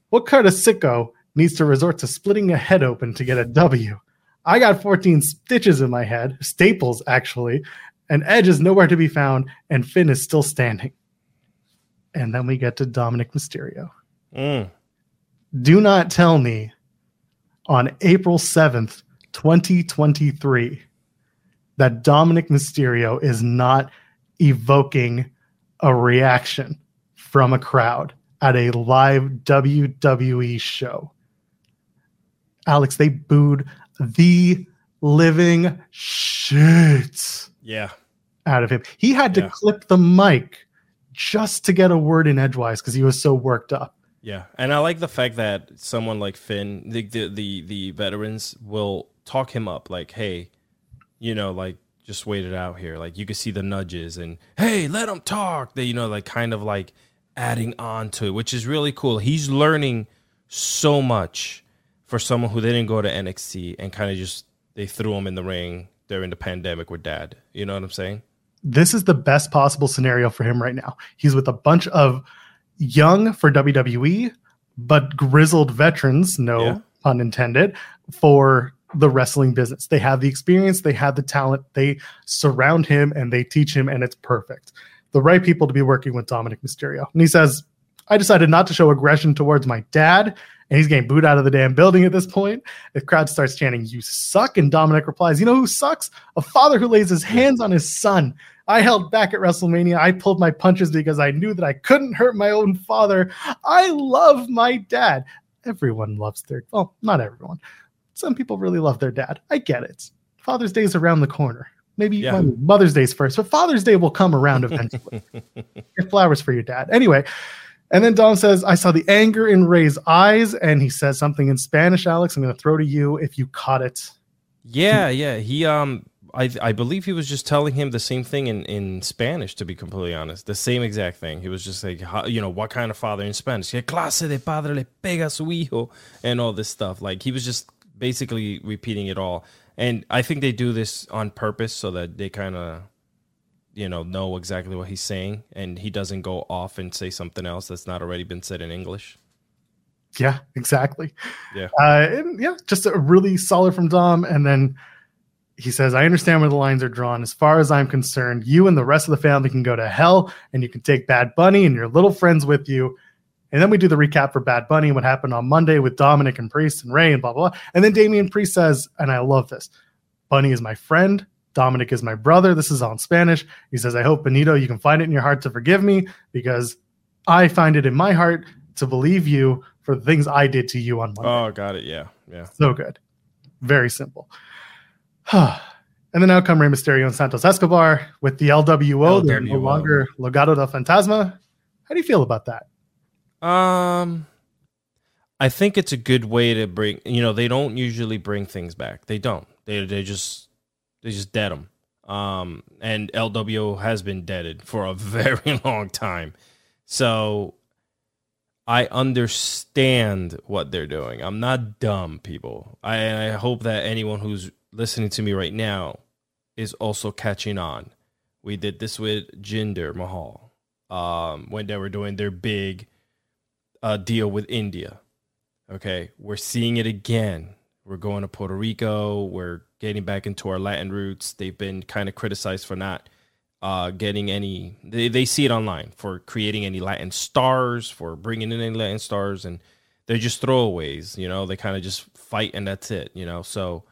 What kind of sicko needs to resort to splitting a head open to get a W? I got 14 stitches in my head, staples actually, and Edge is nowhere to be found, and Finn is still standing. And then we get to Dominik Mysterio. Mm. Do not tell me on April 7th, 2023, that Dominik Mysterio is not evoking a reaction from a crowd at a live WWE show. Alex, they booed the living shit yeah. out of him. He had to yeah. clip the mic just to get a word in edgewise because he was so worked up. Yeah, and I like the fact that someone like Finn, the, the the the veterans, will talk him up. Like, hey, you know, like just wait it out here. Like you can see the nudges and hey, let him talk. They you know like kind of like adding on to it, which is really cool. He's learning so much for someone who didn't go to NXT and kind of just they threw him in the ring during the pandemic with dad. You know what I'm saying? This is the best possible scenario for him right now. He's with a bunch of young for WWE, but grizzled veterans, no yeah. pun intended, for the wrestling business. They have the experience, they have the talent, they surround him and they teach him, and it's perfect. The right people to be working with Dominik Mysterio. And he says, I decided not to show aggression towards my dad, and he's getting booed out of the damn building at this point. The crowd starts chanting, You suck. And Dominik replies, You know who sucks? A father who lays his hands on his son. I held back at WrestleMania. I pulled my punches because I knew that I couldn't hurt my own father. I love my dad. Everyone loves their, well, not everyone some people really love their dad. I get it. Father's Day is around the corner. Maybe yeah. Mother's Day's first, but Father's Day will come around eventually. Flowers for your dad. Anyway, and then Dom says, I saw the anger in Rey's eyes, and he says something in Spanish, Alex. I'm going to throw to you if you caught it. Yeah, yeah. He, um, I, I believe he was just telling him the same thing in, in Spanish, to be completely honest. The same exact thing. He was just like, how, you know, what kind of father in Spanish? ¿Qué clase de padre le pega su hijo? And all this stuff. Like, he was just basically repeating it all. And I think they do this on purpose so that they kind of, you know, know exactly what he's saying, and he doesn't go off and say something else that's not already been said in English. Yeah, exactly. Yeah, uh, and yeah, just a really solid from Dom, and then he says, I understand where the lines are drawn. As far as I'm concerned, you and the rest of the family can go to hell and you can take Bad Bunny and your little friends with you. And then we do the recap for Bad Bunny, what happened on Monday with Dominik and Priest and Rey and blah, blah, blah. And then Damian Priest says, and I love this Bunny is my friend. Dominik is my brother. This is all in Spanish. He says, I hope, Benito, you can find it in your heart to forgive me because I find it in my heart to believe you for the things I did to you on Monday. Oh, got it. Yeah. Yeah. So good. Very simple. and then out come Rey Mysterio and Santos Escobar with the LWO. They're no longer Legado del Fantasma. How do you feel about that? Um, I think it's a good way to bring. You know, they don't usually bring things back. They don't. They they just they just dead them. Um, and LWO has been deaded for a very long time. So I understand what they're doing. I'm not dumb, people. I I hope that anyone who's listening to me right now is also catching on. We did this with Jinder Mahal um, when they were doing their big uh, deal with India. Okay, we're seeing it again. We're going to Puerto Rico. We're getting back into our Latin roots. They've been kind of criticized for not uh, getting any. They, they see it online for creating any Latin stars, for bringing in any Latin stars, and they're just throwaways. You know, they kind of just fight and that's it. You know, so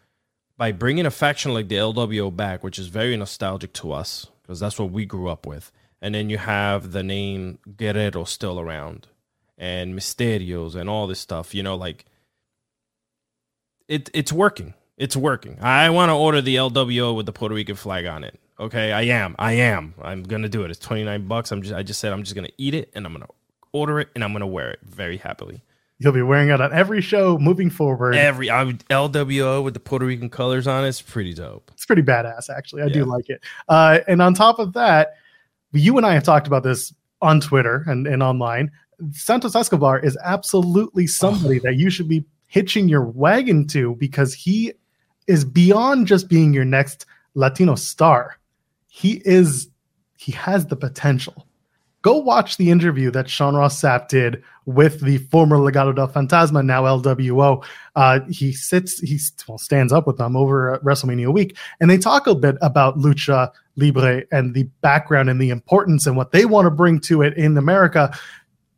by bringing a faction like the LWO back, which is very nostalgic to us because that's what we grew up with, and then you have the name Guerrero still around and Mysterios and all this stuff, you know, like it it's working. It's working. I want to order the LWO with the Puerto Rican flag on it. Okay, I am. I am. I'm gonna do it. It's 29 bucks. I'm just I just said I'm just gonna eat it and I'm gonna order it and I'm gonna wear it very happily. You'll be wearing it on every show moving forward. Every I would, LWO with the Puerto Rican colors on it. it's pretty dope. It's pretty badass, actually. I do like it. Uh, and on top of that, you and I have talked about this on Twitter and, and online. Santos Escobar is absolutely somebody that you should be hitching your wagon to because he is beyond just being your next Latino star. He is, he has the potential. Go watch the interview that Sean Ross Sapp did with the former Legado del Fantasma, now LWO. Uh, he sits, he well, stands up with them over at WrestleMania week, and they talk a bit about lucha libre and the background and the importance and what they want to bring to it in America.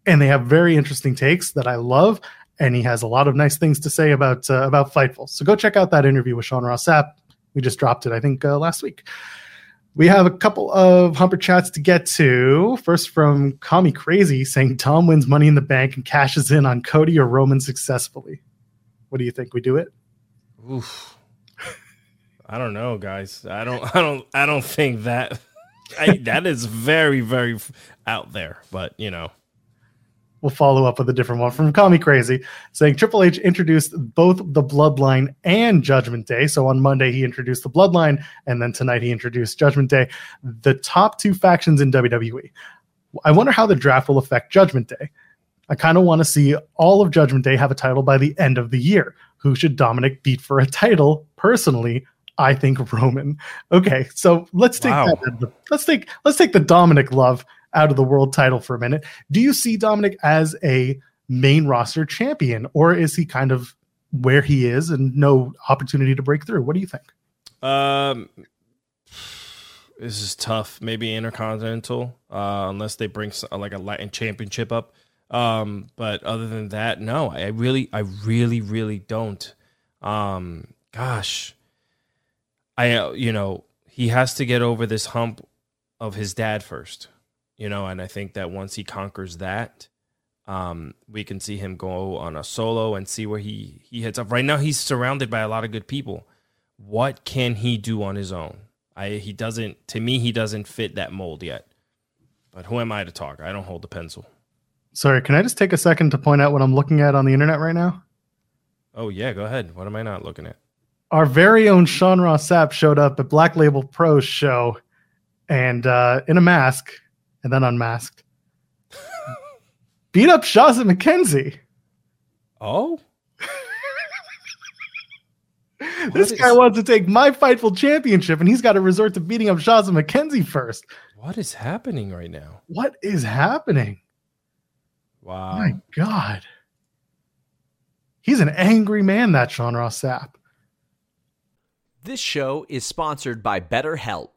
And they have very interesting takes that I love. And he has a lot of nice things to say about uh, about Fightful. So go check out that interview with Sean Ross Sapp. We just dropped it, I think, uh, last week. We have a couple of Humper chats to get to. First from Kami Crazy saying Tom wins money in the bank and cashes in on Cody or Roman successfully. What do you think? We do it? Oof. I don't know, guys. I don't. I don't. I don't think that. I, that is very, very out there. But you know, We'll follow up with a different one from Kami Crazy saying Triple H introduced both the Bloodline and Judgment Day. So on Monday, he introduced the Bloodline, and then tonight, he introduced Judgment Day, the top two factions in WWE. I wonder how the draft will affect Judgment Day. I kind of want to see all of Judgment Day have a title by the end of the year. Who should Dominik beat for a title? Personally, I think Roman. Okay, so let's take Wow. that. out of the- Let's take let's take the Dominik love out of the world title for a minute. Do you see Dominik as a main roster champion, or is he kind of where he is and no opportunity to break through? What do you think? um, this is tough. Maybe intercontinental, uh, unless they bring s- like a Latin championship up. Um, but other than that, no. I really, I really, really don't. Um, gosh, I, uh, you know, he has to get over this hump of his dad first, you know, and I think that once he conquers that, um, we can see him go on a solo and see where he he heads up. Right now, he's surrounded by a lot of good people. What can he do on his own? I he doesn't. To me, he doesn't fit that mold yet. But who am I to talk? I don't hold the pencil. Sorry, can I just take a second to point out what I'm looking at on the internet right now? Oh yeah, go ahead. What am I not looking at? Our very own Sean Ross Sapp showed up at Black Label Pro's show and uh, in a mask and then unmasked. Beat up Shazza McKenzie. Oh, This What guy is- wants to take my Fightful championship and he's got to resort to beating up Shazza McKenzie first. what is happening right now? What is happening? Wow. My God. He's an angry man, that Sean Ross Sapp. This show is sponsored by BetterHelp.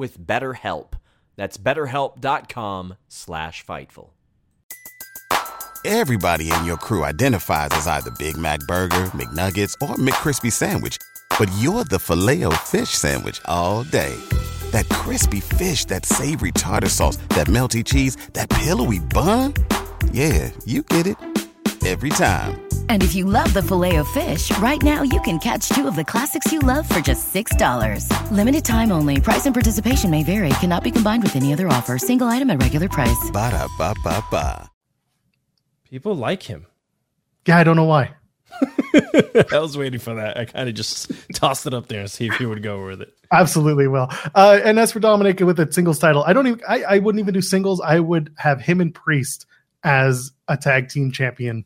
with BetterHelp. That's betterhelp.com slash Fightful. Everybody in your crew identifies as either Big Mac Burger, McNuggets, or McCrispy Sandwich. But you're the filet fish Sandwich all day. That crispy fish, that savory tartar sauce, that melty cheese, that pillowy bun. Yeah, you get it. Every time. And if you love the filet of fish, right now you can catch two of the classics you love for just $6. Limited time only. Price and participation may vary. Cannot be combined with any other offer. Single item at regular price. Ba da ba ba ba. People like him. Yeah, I don't know why. I was waiting for that. I kind of just tossed it up there and see if he would go with it. Absolutely will. Uh, and as for Dominik with a singles title, I don't even. I, I wouldn't even do singles. I would have him and Priest as a tag team champion.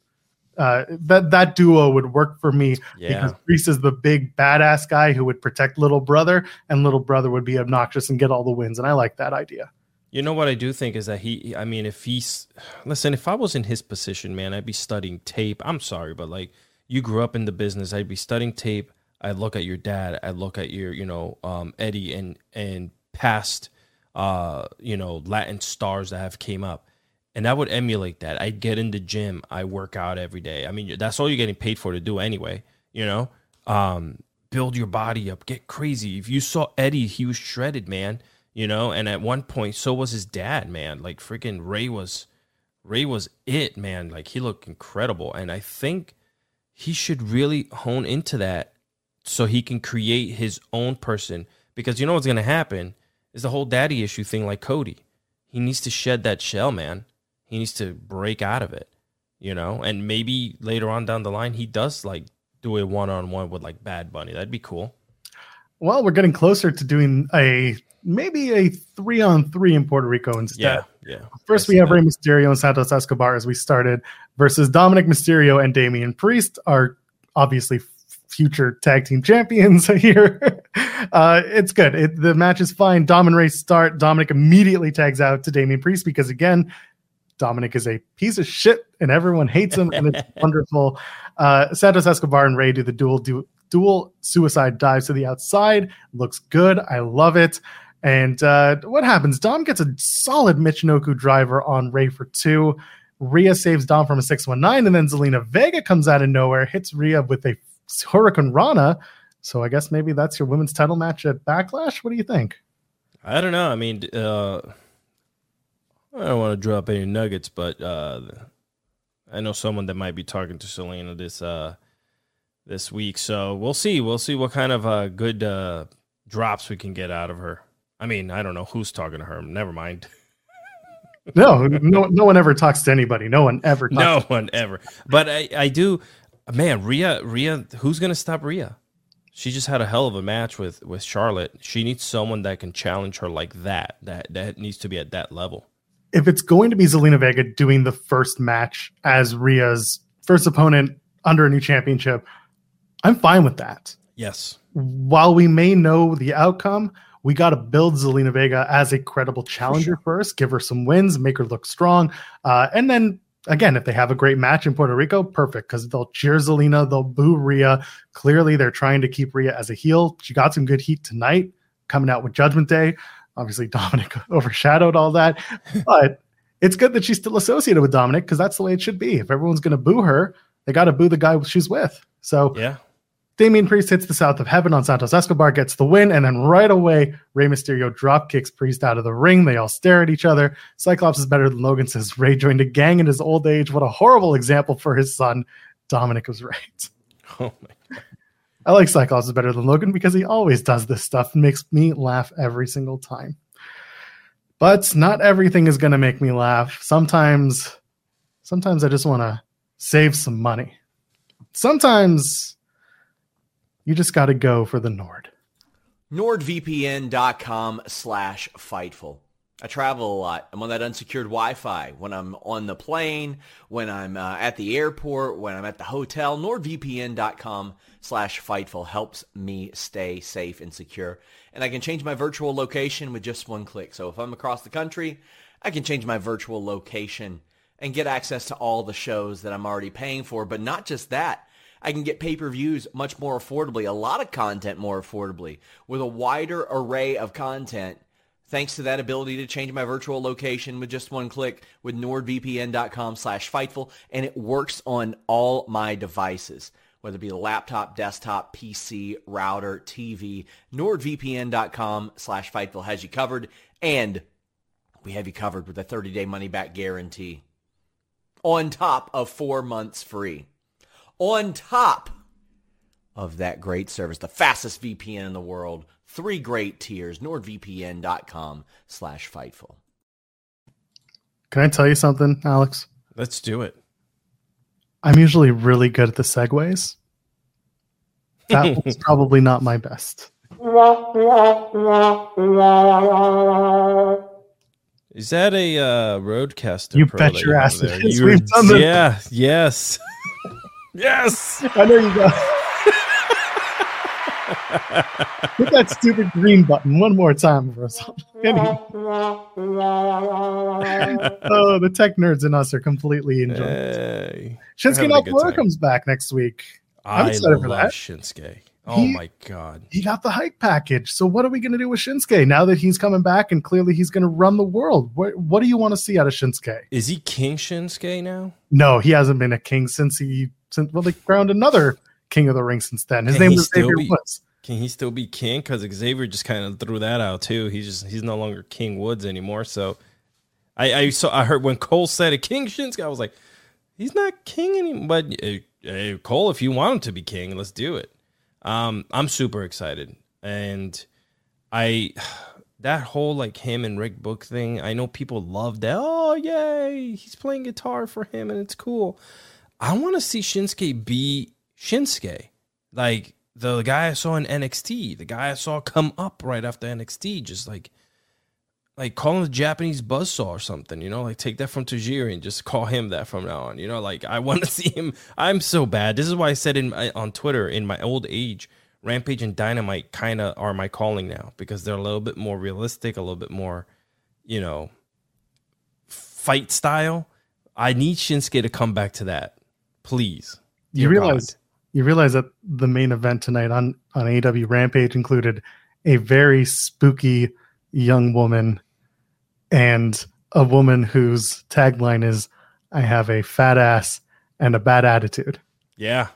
Uh, that that duo would work for me Yeah. because Priest is the big badass guy who would protect little brother, and little brother would be obnoxious and get all the wins. And I like that idea. You know what I do think is that he, I mean, if he's, listen, if I was in his position, man, I'd be studying tape. I'm sorry, but like you grew up in the business, I'd be studying tape. I'd look at your dad. I'd look at your, you know, um, Eddie and, and past, uh, you know, Latin stars that have came up. And I would emulate that. I'd get in the gym. I work out every day. I mean, that's all you're getting paid for to do anyway, you know? Um, build your body up, get crazy. If you saw Eddie, he was shredded, man you know and at one point so was his dad man like freaking rey was rey was it man like he looked incredible and i think he should really hone into that so he can create his own person because you know what's going to happen is the whole daddy issue thing like cody he needs to shed that shell man he needs to break out of it you know and maybe later on down the line he does like do a one-on-one with like bad bunny that'd be cool Well, we're getting closer to doing a maybe a three on three in Puerto Rico instead. yeah yeah First, we have that. Rey Mysterio and Santos Escobar as we started versus Dominik Mysterio and Damian Priest are obviously future tag team champions here. uh, it's good. It, the match is fine. Dom and Rey start. Dominik immediately tags out to Damian Priest because, again, Dominik is a piece of shit and everyone hates him, and it's wonderful. Uh, Santos Escobar and Rey do the dual du- dual suicide dives to the outside. Looks good. I love it. And uh, what happens? Dom gets a solid Michinoku driver on Rey for two. Rhea saves Dom from a 619, and then Zelina Vega comes out of nowhere, hits Rhea with a Hurricanrana. So I guess maybe that's your women's title match at Backlash. What do you think? I don't know. I mean, uh, I don't want to drop any nuggets, but uh, I know someone that might be talking to Zelina this uh, this week, so we'll see. We'll see what kind of uh, good uh, drops we can get out of her. I mean, I don't know who's talking to her. Never mind. No, no, no one ever talks to anybody. No one ever. Talks No one ever. But I, I do. Man, Rhea, Rhea, who's gonna stop Rhea? She just had a hell of a match with with Charlotte. She needs someone that can challenge her like that. That that needs to be at that level. If it's going to be Zelina Vega doing the first match as Rhea's first opponent under a new championship, I'm fine with that. Yes. While we may know the outcome, we got to build Zelina Vega as a credible challenger first, give her some wins, make her look strong. Uh, and then again, if they have a great match in Puerto Rico, perfect because they'll cheer Zelina, they'll boo Rhea. Clearly, they're trying to keep Rhea as a heel. She got some good heat tonight coming out with Judgment Day. Obviously, Dominik overshadowed all that, but it's good that she's still associated with Dominik because that's the way it should be. If everyone's going to boo her, they got to boo the guy she's with. So Yeah. Damian Priest hits the South of Heaven on Santos Escobar, gets the win, and then right away, Rey Mysterio drop kicks Priest out of the ring. They all stare at each other. Cyclops is better than Logan, says Rey joined a gang in his old age. What a horrible example for his son. Dominik was right. Oh my. I like Cyclops better than Logan because he always does this stuff and makes me laugh every single time. But not everything is going to make me laugh. Sometimes, sometimes I just want to save some money. Sometimes you just got to go for the Nord. NordVPN.com slash Fightful. I travel a lot. I'm on that unsecured Wi-Fi when I'm on the plane, when I'm uh, at the airport, when I'm at the hotel. NordVPN.com slash Fightful helps me stay safe and secure. And I can change my virtual location with just one click. So if I'm across the country, I can change my virtual location and get access to all the shows that I'm already paying for. But not just that. I can get pay-per-views much more affordably, a lot of content more affordably, with a wider array of content thanks to that ability to change my virtual location with just one click with nordvpn.com slash fightful and it works on all my devices whether it be laptop desktop pc router tv nordvpn.com slash fightful has you covered. And we have you covered with a 30-day money-back guarantee on top of four months free. On top of that great service the fastest vpn in the world three great tiers nordvpn.com slash fightful Can I tell you something, Alex? Let's do it. I'm usually really good at the segues. That was probably not my best. Is that a uh, RodeCaster? You pro bet your ass it there? is. You- We've done. Yeah. Yes. yes. I know you got. Hit that stupid green button one more time for us. Anyway. oh, the tech nerds in us are completely enjoying it. Hey. Shinsuke having a good Nakamura comes back next week. I'm I excited for that. Shinsuke. Oh He- my god. He got the hype package. So what are we going to do with Shinsuke now that he's coming back and clearly he's going to run the world? What, what do you want to see out of Shinsuke? Is he King Shinsuke now? No, he hasn't been a king since he since well they crowned another king of the ring since then. His Can name he was still Xavier be- Woods. Can he still be king? Because Xavier just kind of threw that out too. He's just he's no longer King Woods anymore. So I I saw I heard when Cole said a King Shinsuke, I was like, he's not king anymore. But uh, uh, Cole, if you want him to be king, let's do it. Um, I'm super excited, and I that whole like him and Rick Boogs thing. I know people love that. Oh yay, he's playing guitar for him, and it's cool. I want to see Shinsuke be Shinsuke, like the guy I saw in NXT, the guy I saw come up right after NXT, just like like call him the Japanese buzzsaw or something, you know, like take that from Tajiri and just call him that from now on. You know, like I want to see him. I'm so bad. This is why I said in my, on Twitter in my old age, Rampage and Dynamite kind of are my calling now because they're a little bit more realistic, a little bit more, you know, fight style. I need Shinsuke to come back to that, please. You Dear realize God. You realize that the main event tonight on on AEW Rampage included a very spooky young woman and a woman whose tagline is "I have a fat ass and a bad attitude." Yeah.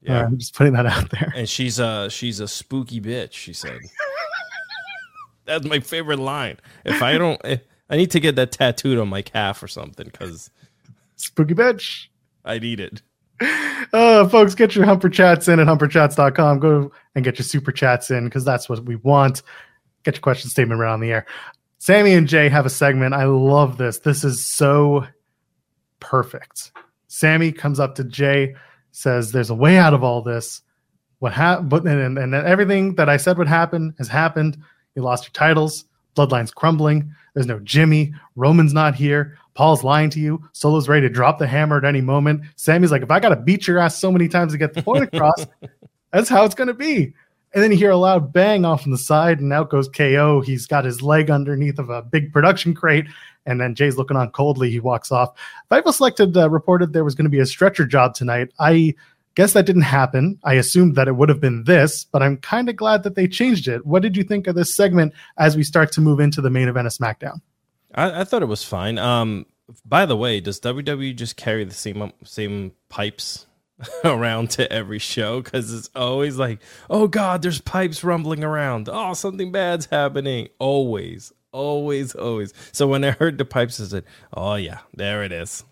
Yeah, Yeah. I'm just putting that out there. and she's a she's a spooky bitch. She said. That's my favorite line. If I don't, eh, I need to get that tattooed on my calf or something because Spooky bitch. I need it. Uh, folks, get your Humper Chats in at humperchats.com. Go and get your super chats in because that's what we want. Get your question statement right on the air. Sami and Jey have a segment. I love this. This is so perfect. Sami comes up to Jey, says, There's a way out of all this. What happened? And, and, and everything that I said would happen has happened. You lost your titles. Bloodline's crumbling. There's no Jimmy. Roman's not here. Paul's lying to you. Solo's ready to drop the hammer at any moment. Sami's like, if I got to beat your ass so many times to get the point across, that's how it's going to be. And then you hear a loud bang off on the side, and out goes KO. He's got his leg underneath of a big production crate, and then Jey's looking on coldly. He walks off. Fightful Select uh, reported there was going to be a stretcher job tonight. I guess that didn't happen. I assumed that it would have been this, but I'm kind of glad that they changed it. What did you think of this segment as we start to move into the main event of SmackDown? I, I thought it was fine. Um, by the way, does WWE just carry the same same pipes around to every show? Because it's always like, oh God, there's pipes rumbling around. Oh, something bad's happening. Always, always, always. So when I heard the pipes, I said, oh yeah, there it is.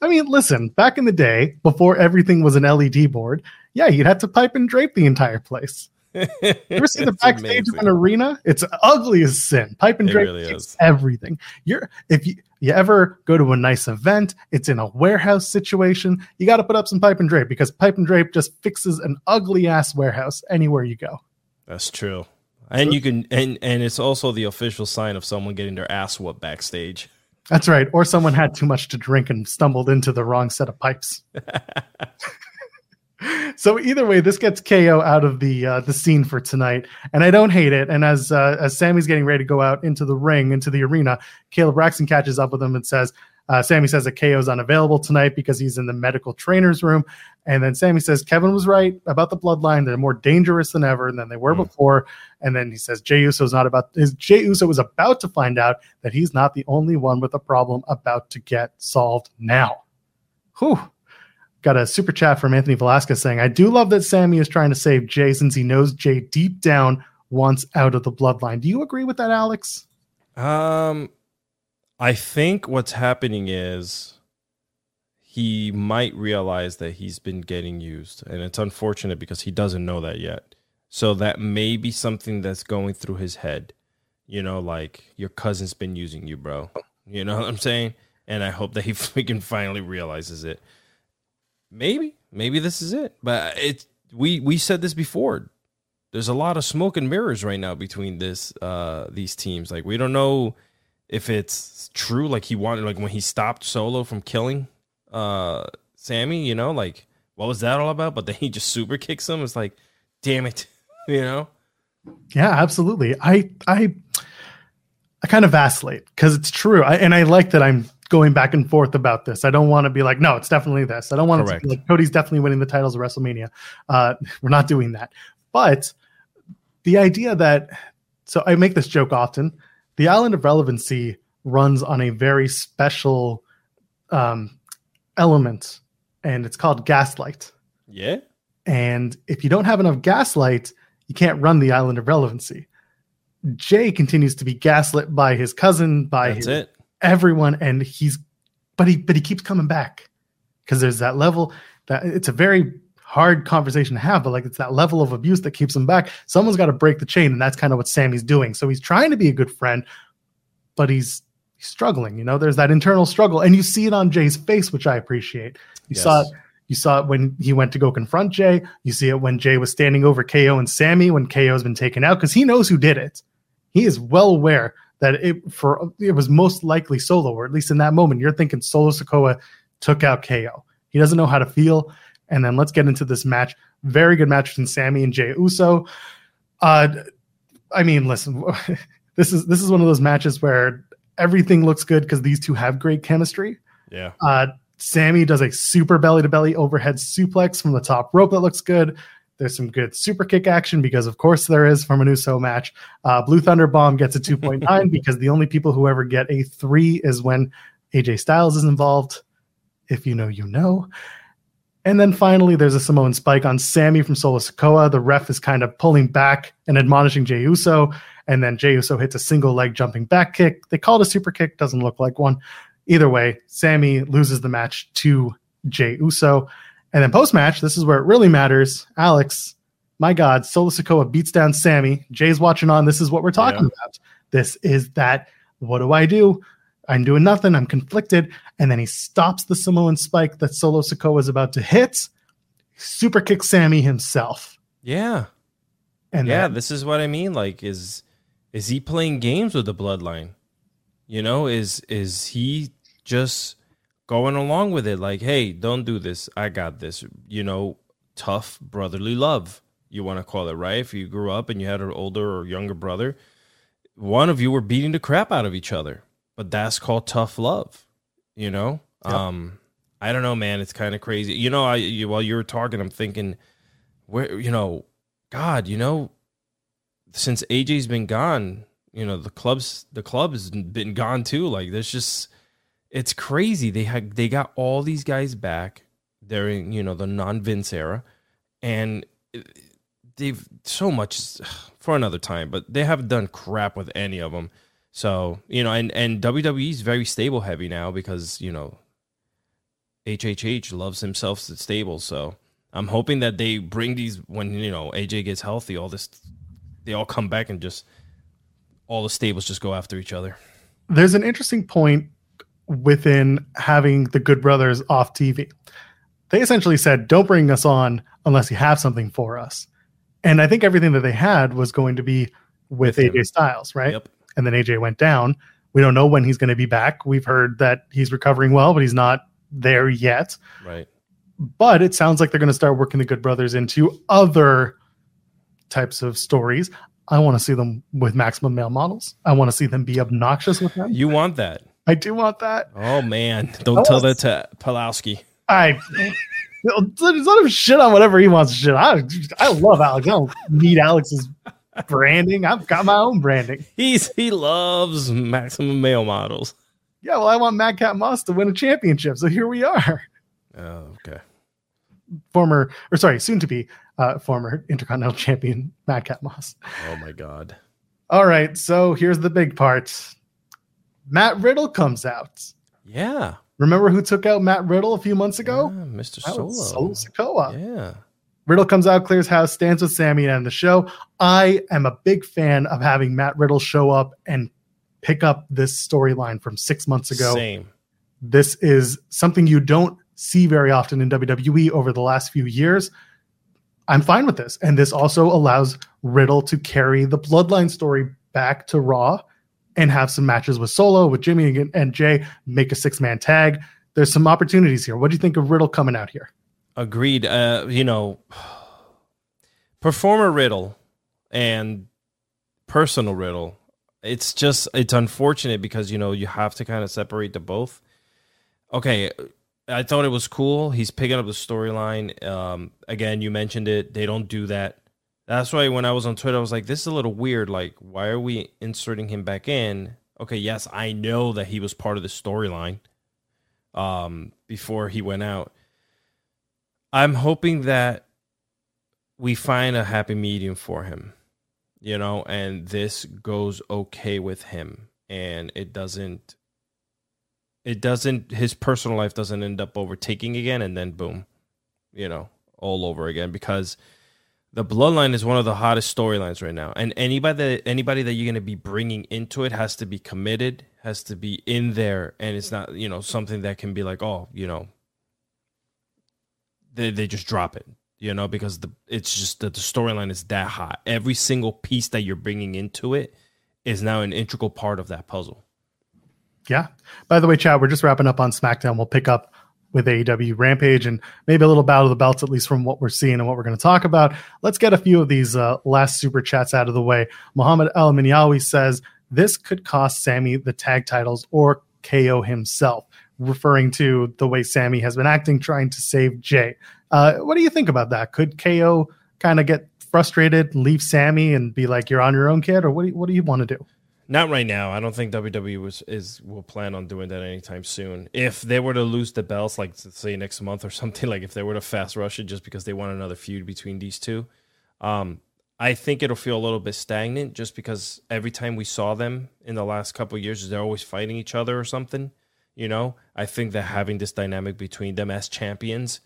I mean, listen, back in the day, before everything was an LED board, yeah, you'd have to pipe and drape the entire place. You ever see the backstage of an arena? It's ugly as sin. Pipe and drape really everything. You're if you you ever go to a nice event, it's in a warehouse situation, you got to put up some pipe and drape because pipe and drape just fixes an ugly ass warehouse anywhere you go. That's true. And you can and and it's also the official sign of someone getting their ass whooped backstage. That's right. Or someone had too much to drink and stumbled into the wrong set of pipes. so either way, this gets KO out of the uh, the scene for tonight, and I don't hate it. And as uh, as Sami's getting ready to go out into the ring, into the arena, Kayla Braxton catches up with him and says, uh, Sami says that KO is unavailable tonight because he's in the medical trainer's room. And then Sami says Kevin was right about the bloodline. They're more dangerous than ever than they were mm. before. And then he says Jey is not about his Jey Uso was about to find out that he's not the only one with a problem about to get solved now. Whew. Got a super chat from Anthony Velasquez saying, I do love that Sami is trying to save Jey since he knows Jey deep down wants out of the bloodline. Do you agree with that, Alex? Um, I think what's happening is he might realize that he's been getting used, and it's unfortunate because he doesn't know that yet. So that may be something that's going through his head. You know, like your cousin's been using you, bro. You know what I'm saying? And I hope that he freaking finally realizes it. Maybe, maybe this is it. But it we we said this before. There's a lot of smoke and mirrors right now between this uh these teams. Like we don't know if it's true, like he wanted, like when he stopped Solo from killing uh Sami, you know, like what was that all about? But then he just super kicks him. It's like, damn it, you know? Yeah, absolutely. I I I kind of vacillate because it's true, I, and I like that I'm going back and forth about this. I don't want to be like, no, it's definitely this. I don't want Correct. to be like Cody's definitely winning the titles of WrestleMania. Uh, we're not doing that. But the idea that so I make this joke often the island of relevancy runs on a very special um, element, and it's called gaslight. Yeah. And if you don't have enough gaslight, you can't run the island of relevancy. Jey continues to be gaslit by his cousin, by That's his, it. Everyone, and he's but he but he keeps coming back because there's that level that it's a very hard conversation to have, but like it's that level of abuse that keeps him back. Someone's got to break the chain, and that's kind of what sami's doing. So he's trying to be a good friend, but he's, he's struggling. You know, there's that internal struggle, and you see it on jey's face, which I appreciate. You yes. saw it. You saw it when he went to go confront Jey. You see it when Jey was standing over KO and Sami when KO has been taken out because he knows who did it. He is well aware that it for it was most likely Solo, or at least in that moment, you're thinking Solo Sikoa took out KO. He doesn't know how to feel. And then let's get into this match. Very good match between Sami and Jey Uso. Uh, I mean, listen, this is this is one of those matches where everything looks good because these two have great chemistry. Yeah. Uh, Sami does a super belly to belly overhead suplex from the top rope that looks good. There's some good super kick action because, of course, there is from an Uso match. Uh, Blue Thunder Bomb gets a 2.9 because the only people who ever get a three is when AJ Styles is involved. If you know, you know. And then finally, there's a Samoan spike on Sami from Solo Sikoa. The ref is kind of pulling back and admonishing Jey Uso. And then Jey Uso hits a single leg jumping back kick. They call it a super kick, doesn't look like one. Either way, Sami loses the match to Jey Uso. And then post match, this is where it really matters. Alex, my God, Solo Sikoa beats down Sami. Jey's watching on. This is what we're talking yeah. about. This is that. What do I do? I'm doing nothing. I'm conflicted. And then he stops the Samoan spike that Solo Sikoa is about to hit. Super kick Sami himself. Yeah. And yeah, then, this is what I mean. Like, is is he playing games with the bloodline? You know, is is he just going along with it? Like, hey, don't do this. I got this. You know, tough brotherly love. You want to call it right? If you grew up and you had an older or younger brother, one of you were beating the crap out of each other but that's called tough love you know yep. um I don't know, man. It's kind of crazy. You know, I you, while you were talking, I'm thinking, where you know, God, you know, since AJ's been gone, you know, the clubs the club has been gone too. Like there's just it's crazy. They had they got all these guys back during you know the non Vince era, and uh, they've so much for another time. But they haven't done crap with any of them. So you know, and and WWE is very stable heavy now because you know HHH loves himself stable. So I'm hoping that they bring these when you know AJ gets healthy. All this, they all come back and just all the stables just go after each other. There's an interesting point within having the Good Brothers off TV. They essentially said, "Don't bring us on unless you have something for us." And I think everything that they had was going to be with, AJ. Styles, right? Yep. And then AJ went down. We don't know when he's going to be back. We've heard that he's recovering well, but he's not there yet. Right. But it sounds like they're going to start working the Good Brothers into other types of stories. I want to see them with maximum male models. I want to see them be obnoxious with them. You want that? I do want that. Oh man, don't tell that to Pawlowski. I let him shit on whatever he wants to shit. I I love Alex. I don't need Alex's branding. I've got my own branding. He's he loves maximum male models. Yeah, well, I want Madcap Moss to win a championship, so here we are. Oh, okay. Former, or sorry, soon to be uh, former Intercontinental Champion Madcap Moss. Oh my God. All right, so here's the big part. Matt Riddle comes out. Yeah. Remember who took out Matt Riddle a few months ago? Yeah, Mr. Solo. Solo Sikoa. Yeah. Riddle comes out, clears house, stands with Sami and the show. I am a big fan of having Matt Riddle show up and pick up this storyline from six months ago. Same. This is something you don't see very often in WWE over the last few years. I'm fine with this. And this also allows Riddle to carry the bloodline story back to Raw and have some matches with Solo, with Jimmy and Jey, make a six man tag. There's some opportunities here. What do you think of Riddle coming out here? Agreed. Uh, you know, performer Riddle and personal Riddle it's just it's unfortunate because you know you have to kind of separate the both. Okay, I thought it was cool. He's picking up the storyline. Um, again, you mentioned it. They don't do that. That's why when I was on Twitter, I was like, "This is a little weird. Like, why are we inserting him back in?" Okay, yes, I know that he was part of the storyline um, before he went out. I'm hoping that we find a happy medium for him you know, and this goes okay with him and it doesn't it doesn't his personal life doesn't end up overtaking again and then boom, you know, all over again because the bloodline is one of the hottest storylines right now and anybody that anybody that you're going to be bringing into it has to be committed has to be in there and it's not you know something that can be like oh you know they, they just drop it you know, because the it's just that the storyline is that hot. Every single piece that you're bringing into it is now an integral part of that puzzle. Yeah. By the way, Chad, we're just wrapping up on SmackDown. We'll pick up with AEW Rampage and maybe a little bout of the belts, at least from what we're seeing and what we're going to talk about. Let's get a few of these uh, last super chats out of the way. Muhammad El Minyawi says this could cost Sami the tag titles or KO himself, referring to the way Sami has been acting, trying to save Jey. Uh, what do you think about that? Could KO kind of get frustrated, leave Sami, and be like, "You're on your own, kid," or what? Do you, what do you want to do? Not right now. I don't think WWE was, is will plan on doing that anytime soon. If they were to lose the belts, like say next month or something, like if they were to fast rush it just because they want another feud between these two, um, I think it'll feel a little bit stagnant just because every time we saw them in the last couple years, they're always fighting each other or something. You know, I think that having this dynamic between them as champions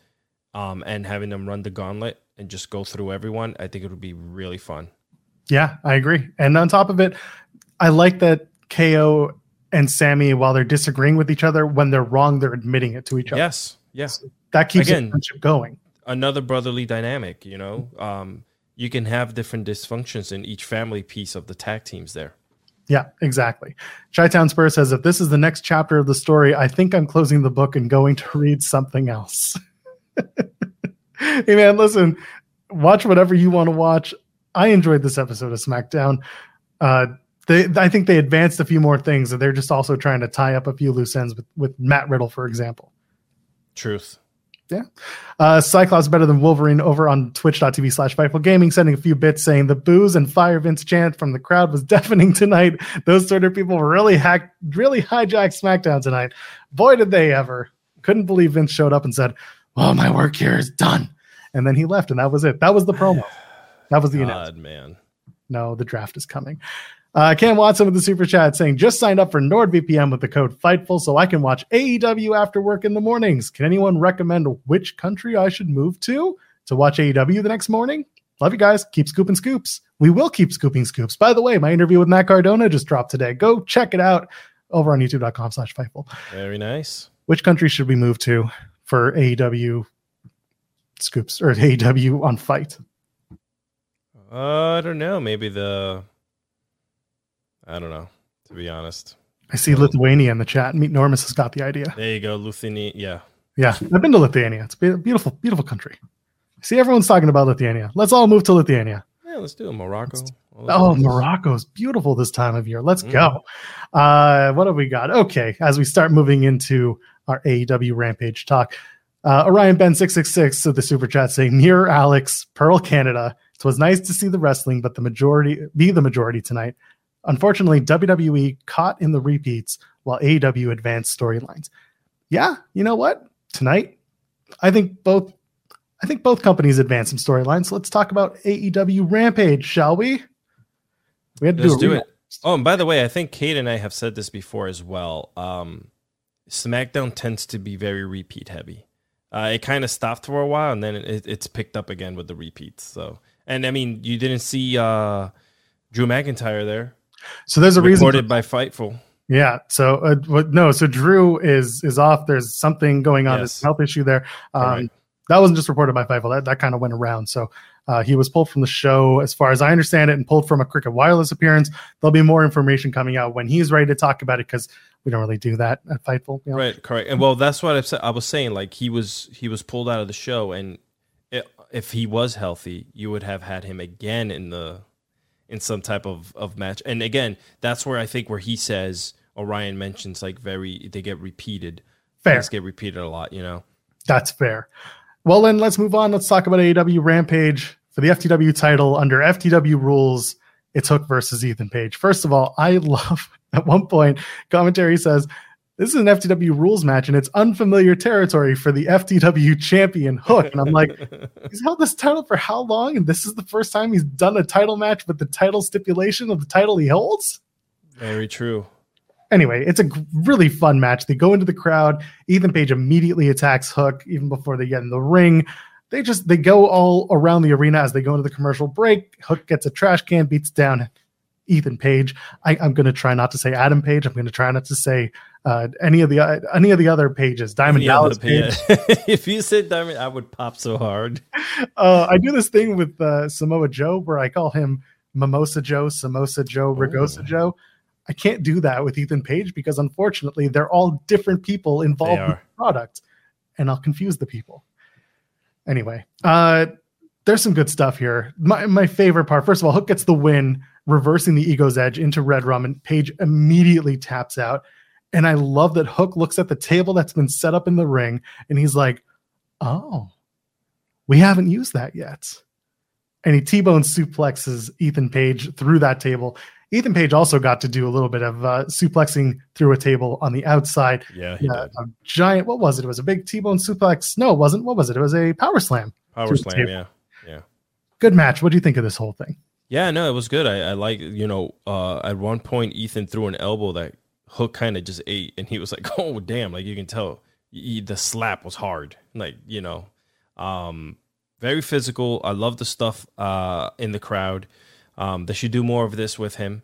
um, and having them run the gauntlet and just go through everyone, I think it would be really fun. Yeah, I agree. And on top of it, I like that KO and Sami, while they're disagreeing with each other, when they're wrong, they're admitting it to each other. Yes, yes, that keeps Again, the friendship going. Another brotherly dynamic, you know. Um, you can have different dysfunctions in each family piece of the tag teams there. Yeah, exactly. Chi Town Spur says if this is the next chapter of the story, I think I'm closing the book and going to read something else. hey man, listen, watch whatever you want to watch. I enjoyed this episode of SmackDown. Uh, they, I think they advanced a few more things, and they're just also trying to tie up a few loose ends with, with Matt Riddle, for example. Truth. Yeah. Uh, Cyclops better than Wolverine over on twitch.tv slash Fightful Gaming, sending a few bits saying the booze and fire Vince chant from the crowd was deafening tonight. Those sort of people really hacked, really hijacked SmackDown tonight. Boy, did they ever. Couldn't believe Vince showed up and said, Well, my work here is done. And then he left, and that was it. That was the promo. That was the announcement. God, man. No, the draft is coming. Uh, Cam Watson with the super chat saying, just signed up for NordVPN with the code FIGHTFUL so I can watch AEW after work in the mornings. Can anyone recommend which country I should move to to watch AEW the next morning? Love you guys. Keep scooping scoops. We will keep scooping scoops. By the way, my interview with Matt Cardona just dropped today. Go check it out over on youtube.com slash Fightful. Very nice. Which country should we move to for AEW scoops or AEW on fight? Uh, I don't know. Maybe the. I don't know. To be honest. I see Lithuania in the chat. Meet Normus has got the idea. There you go, Lithuania. Yeah. Yeah, I've been to Lithuania. It's a beautiful, beautiful country. See, everyone's talking about Lithuania. Let's all move to Lithuania. Yeah, let's do it. Morocco. Oh. Morocco's beautiful this time of year. Let's Mm. go. Uh, what have we got? Okay, as we start moving into our AEW Rampage talk, uh, Orion Ben six six six so the super chat saying near Alex Pearl Canada. It was nice to see the wrestling, but the majority be the majority tonight. Unfortunately, WWE caught in the repeats while AEW advanced storylines. Yeah, you know what? Tonight, I think both I think both companies advanced some storylines. Let's talk about AEW Rampage, shall we? We had to Let's do, it. Oh, and by the way, I think Kate and I have said this before as well. Um, SmackDown tends to be very repeat heavy. Uh, it kind of stopped for a while, and then it, it's picked up again with the repeats. So, and I mean, you didn't see uh, Drew McIntyre there, So there's a reason. reported by Fightful. Yeah. So uh, no. So Drew is is off. There's something going on. There's Yes. a health issue there. Um, Correct. that wasn't just reported by Fightful. That that kind of went around. So uh, he was pulled from the show, as far as I understand it, and pulled from a Cricket Wireless appearance. There'll be more information coming out when he's ready to talk about it because we don't really do that at Fightful. you know? Right, correct. And well, that's what I've said. I was saying like he was he was pulled out of the show, and i if he was healthy, you would have had him again in the in some type of of match. And again, that's where I think where he says Orion mentions like very they get repeated. Fair. Things get repeated a lot, you know. That's fair. Well, then let's move on. Let's talk about AEW Rampage for the FTW title under FTW rules. It's Hook versus Ethan Page. First of all, I love at one point commentary says this is an FTW rules match and it's unfamiliar territory for the FTW champion Hook. And I'm like, he's held this title for how long? And this is the first time he's done a title match with the title stipulation of the title he holds? Very true. anyway, it's a really fun match. They go into the crowd. Ethan Page immediately attacks Hook even before they get in the ring. They just they go all around the arena as they go into the commercial break. Hook gets a trash can, beats down Ethan Page. I, I'm going to try not to say Adam Page. I'm going to try not to say uh, any of the uh, any of the other pages. Diamond Dallas Page. if you said Diamond, I would pop so hard. Uh, I do this thing with uh, Samoa Joe where I call him Mimosa Joe, Samosa Joe, Ragosa Oh. Joe. I can't do that with Ethan Page because unfortunately they're all different people involved in the product, and I'll confuse the people. Anyway, uh, there's some good stuff here. My my favorite part, first of all, Hook gets the win, reversing the ego's edge into Red Rum, and Page immediately taps out. And I love that Hook looks at the table that's been set up in the ring, and he's like, "Oh, we haven't used that yet." And he T-bone suplexes Ethan Page through that table. Ethan Page also got to do a little bit of uh, suplexing through a table on the outside. Yeah, did. a giant. What was it? It was a big T-bone suplex. No, it wasn't. What was it? It was a power slam. Power slam, Yeah, yeah. Good match. What do you think of this whole thing? Yeah, no, it was good. I, I like, you know, uh, at one point Ethan threw an elbow that Hook kind of just ate, and he was like, "Oh, damn!" Like you can tell, he, the slap was hard. Like you know, um, very physical. I love the stuff uh, in the crowd. Um, they should do more of this with him,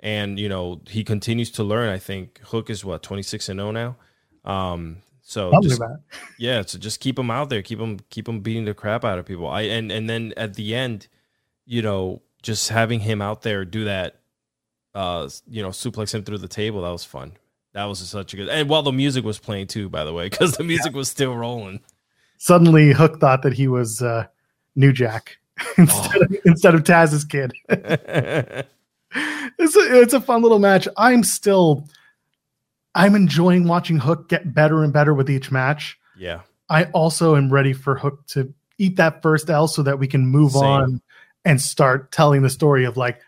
and you know, he continues to learn. I think Hook is what twenty six and zero now. Um, so just, yeah, so just keep him out there, keep him keep him beating the crap out of people. I and and then at the end, you know, just having him out there do that, uh, you know, suplex him through the table. That was fun. That was such a good. And while the music was playing too, by the way, because the music was still rolling. Suddenly, Hook thought that he was uh, New Jack instead, of, instead of Taz's kid. it's a, it's a fun little match. I'm still I'm enjoying watching Hook get better and better with each match. yeah, I also am ready for Hook to eat that first L so that we can move Same. on and start telling the story of like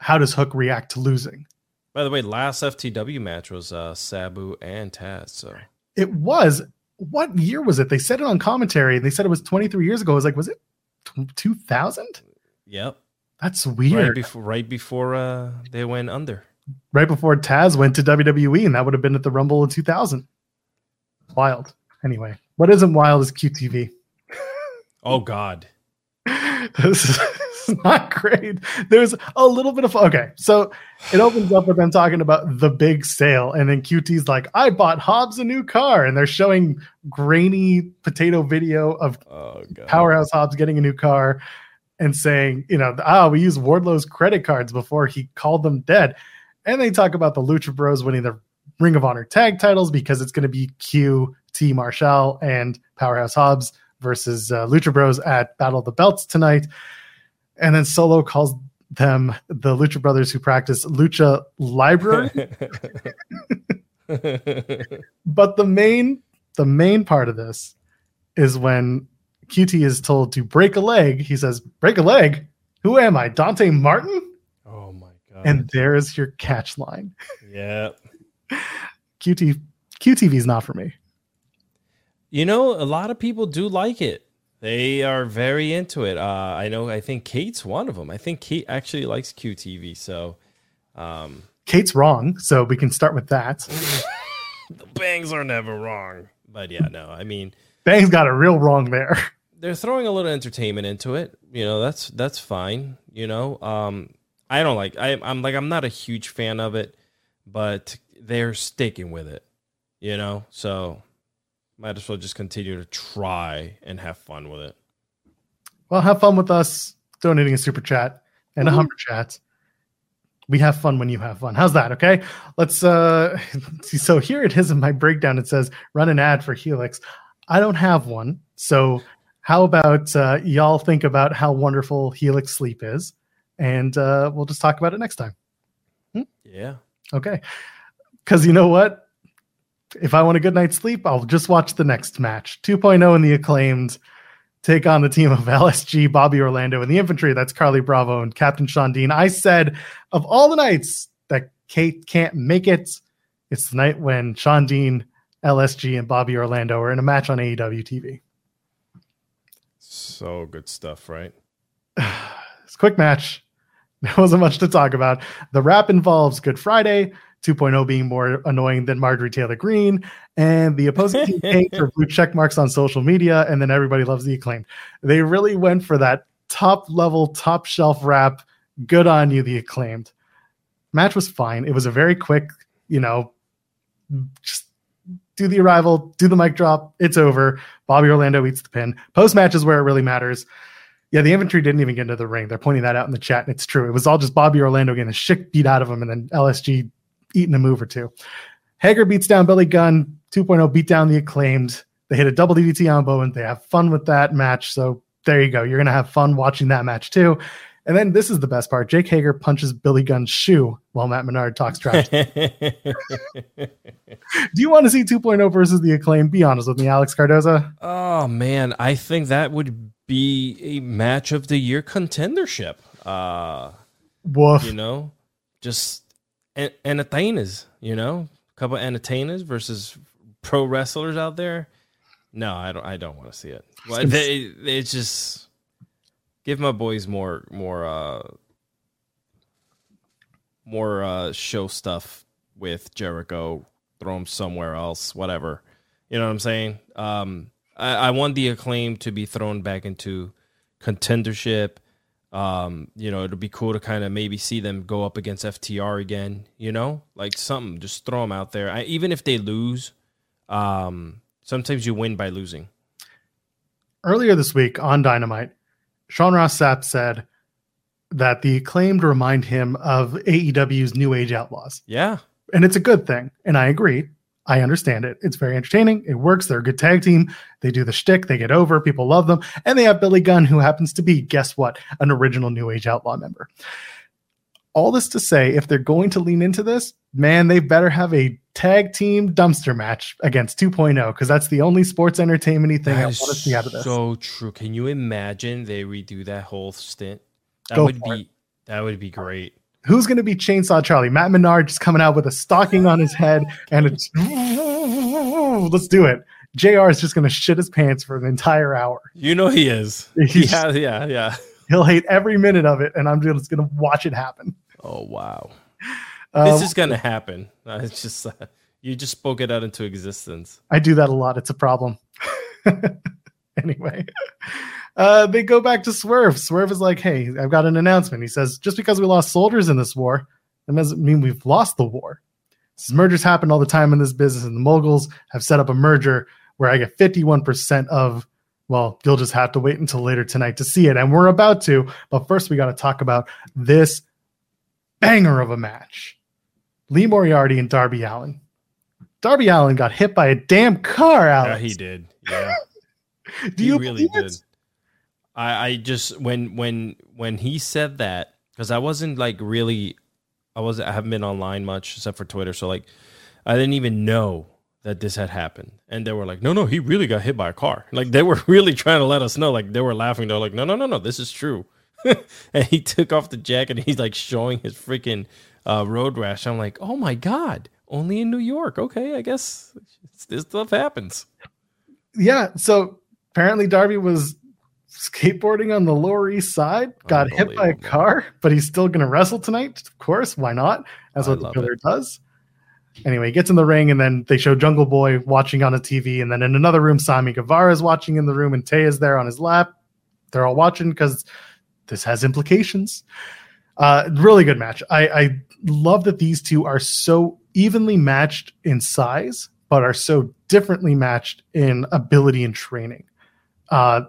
how does Hook react to losing. By the way, last FTW match was uh, Sabu and Taz. So It was what year was it? They said it on commentary. They said it was 23 years ago. I was like, was it 2000? yep, That's right weird. before right before uh, they went under. right before Taz went to WWE, and that would have been at the Rumble in 2000. Wild. Anyway, what isn't wild is QTV. Oh God, this is not great. There's a little bit of okay. So it opens up with them talking about the big sale, and then QT's like, "I bought Hobbs a new car," and they're showing grainy potato video of oh Powerhouse Hobbs getting a new car and saying, you know, ah, we used Wardlow's credit cards before he called them dead. And they talk about the Lucha Bros winning the Ring of Honor tag titles because it's going to be Q, T Marshall, and Powerhouse Hobbs versus uh, Lucha Bros at Battle of the Belts tonight. And then Solo calls them the Lucha Brothers who practice Lucha Library. but the main the main part of this is when QT is told to break a leg. He says, "Break a leg? Who am I, Dante Martin?" oh my God, And there is your catch line. yeah. QT QTV is not for me. You know, a lot of people do like it. They are very into it. Uh, I know. I think Kate's one of them. I think Kate actually likes QTV. So, um, Kate's wrong, so we can start with that. the bangs are never wrong. But yeah, no. I mean, Bang's got it real wrong there. they're throwing a little entertainment into it. You know, that's that's fine. You know, um, I don't like. I, I'm like I'm not a huge fan of it, but they're sticking with it. You know, so might as well just continue to try and have fun with it. Well, have fun with us donating a super chat and a humber chat. We have fun when you have fun. How's that? Okay. Let's uh see. So here it is in my breakdown. It says run an ad for Helix. I don't have one. So how about uh, y'all think about how wonderful Helix sleep is? And uh, we'll just talk about it next time. Yeah. Okay. Because you know what? If I want a good night's sleep, I'll just watch the next match. 2.0 in the acclaimed take on the team of LSG, Bobby Orlando, and the infantry. That's Carlie Bravo and Captain Shawn Dean. I said of all the nights that Kate can't make it, it's the night when Shawn Dean, LSG, and Bobby Orlando are in a match on AEW TV. So good stuff, right? It's a quick match. There wasn't much to talk about. The wrap involves Good Friday, 2.0 being more annoying than Marjorie Taylor Greene, and the opposing team paid for blue check marks on social media, and then everybody loves the acclaim. They really went for that top level, top shelf rap. Good on you, the acclaimed. Match was fine. It was a very quick, you know, just do the arrival, do the mic drop, it's over. Bobby Orlando eats the pin. Post match is where it really matters. Yeah, the infantry didn't even get into the ring. They're pointing that out in the chat, and it's true. It was all just Bobby Orlando getting the shit beat out of him, and then LSG eating a move or two. Hager beats down Billy Gunn. 2.0 beat down the acclaimed. They hit a double DDT on Bowen. They have fun with that match. So there you go. You're gonna have fun watching that match too. And then this is the best part. Jake Hager punches Billy Gunn's shoe while Matt Menard talks trash. Do you want to see 2.0 versus the acclaim? Be honest with me, Alex Cardoza. oh man, I think that would be a match of the year contendership. Uh, Woof. you know, just en- entertainers. You know, a couple entertainers versus pro wrestlers out there. No, I don't. I don't want to see it. Well, they, it's just give my boys more, more, uh, more uh, show stuff with Jericho. Throw him somewhere else, whatever. You know what I'm saying? Um, I, I want the acclaim to be thrown back into contendership. Um, you know, it'll be cool to kind of maybe see them go up against FTR again. You know, like something, just throw them out there. I, even if they lose, um, sometimes you win by losing. earlier this week on Dynamite, Sean Ross Sapp said that the acclaimed remind him of AEW's New Age Outlaws. Yeah, And it's a good thing. And I agree. I understand it. It's very entertaining. It works. They're a good tag team. They do the shtick. They get over. People love them. And they have Billy Gunn, who happens to be, guess what, an original New Age Outlaw member. All this to say, if they're going to lean into this, man, they better have a tag team dumpster match against 2.0 because that's the only sports entertainment thing I want to see out of this. So true. Can you imagine they redo that whole stint? That Go would be that would be great. Who's going to be Chainsaw Charlie? Matt Menard just coming out with a stocking on his head and it's let's do it. JR is just going to shit his pants for an entire hour. You know he is. He's- yeah, yeah, yeah. He'll hate every minute of it, and I'm just going to watch it happen. Oh wow. Um, this is gonna happen. Uh, It's just uh, you just spoke it out into existence. I do that a lot. It's a problem. anyway, uh, they go back to Swerve. Swerve is like, "Hey, I've got an announcement." He says, "Just because we lost soldiers in this war, that doesn't mean we've lost the war. Says, mergers happen all the time in this business, and the moguls have set up a merger where I get 51% of." Well, you'll just have to wait until later tonight to see it, and we're about to. But first, we got to talk about this banger of a match: Lee Moriarty and Darby Allin. Darby Allin got hit by a damn car, Alex. Yeah, he did. Yeah, Do he you really believe did. I I just when when when he said that because I wasn't like really I wasn't I haven't been online much except for Twitter, so like I didn't even know that this had happened. And they were like, no, no, he really got hit by a car. Like they were really trying to let us know. Like they were laughing. They're like, no, no, no, no, this is true. and he took off the jacket and he's like showing his freaking uh, road rash. I'm like, oh my God, only in New York. Okay, I guess this stuff happens. Yeah. So apparently Darby was skateboarding on the Lower East Side, got hit by a car, but he's still going to wrestle tonight. Of course, why not? That's I what the love killer does. Anyway, he gets in the ring, and then they show Jungle Boy watching on a TV, and then in another room, Sammy Guevara is watching in the room, and Tay is there on his lap. They're all watching because this has implications. Uh, really good match. I, I love that these two are so evenly matched in size, but are so differently matched in ability and training. Uh,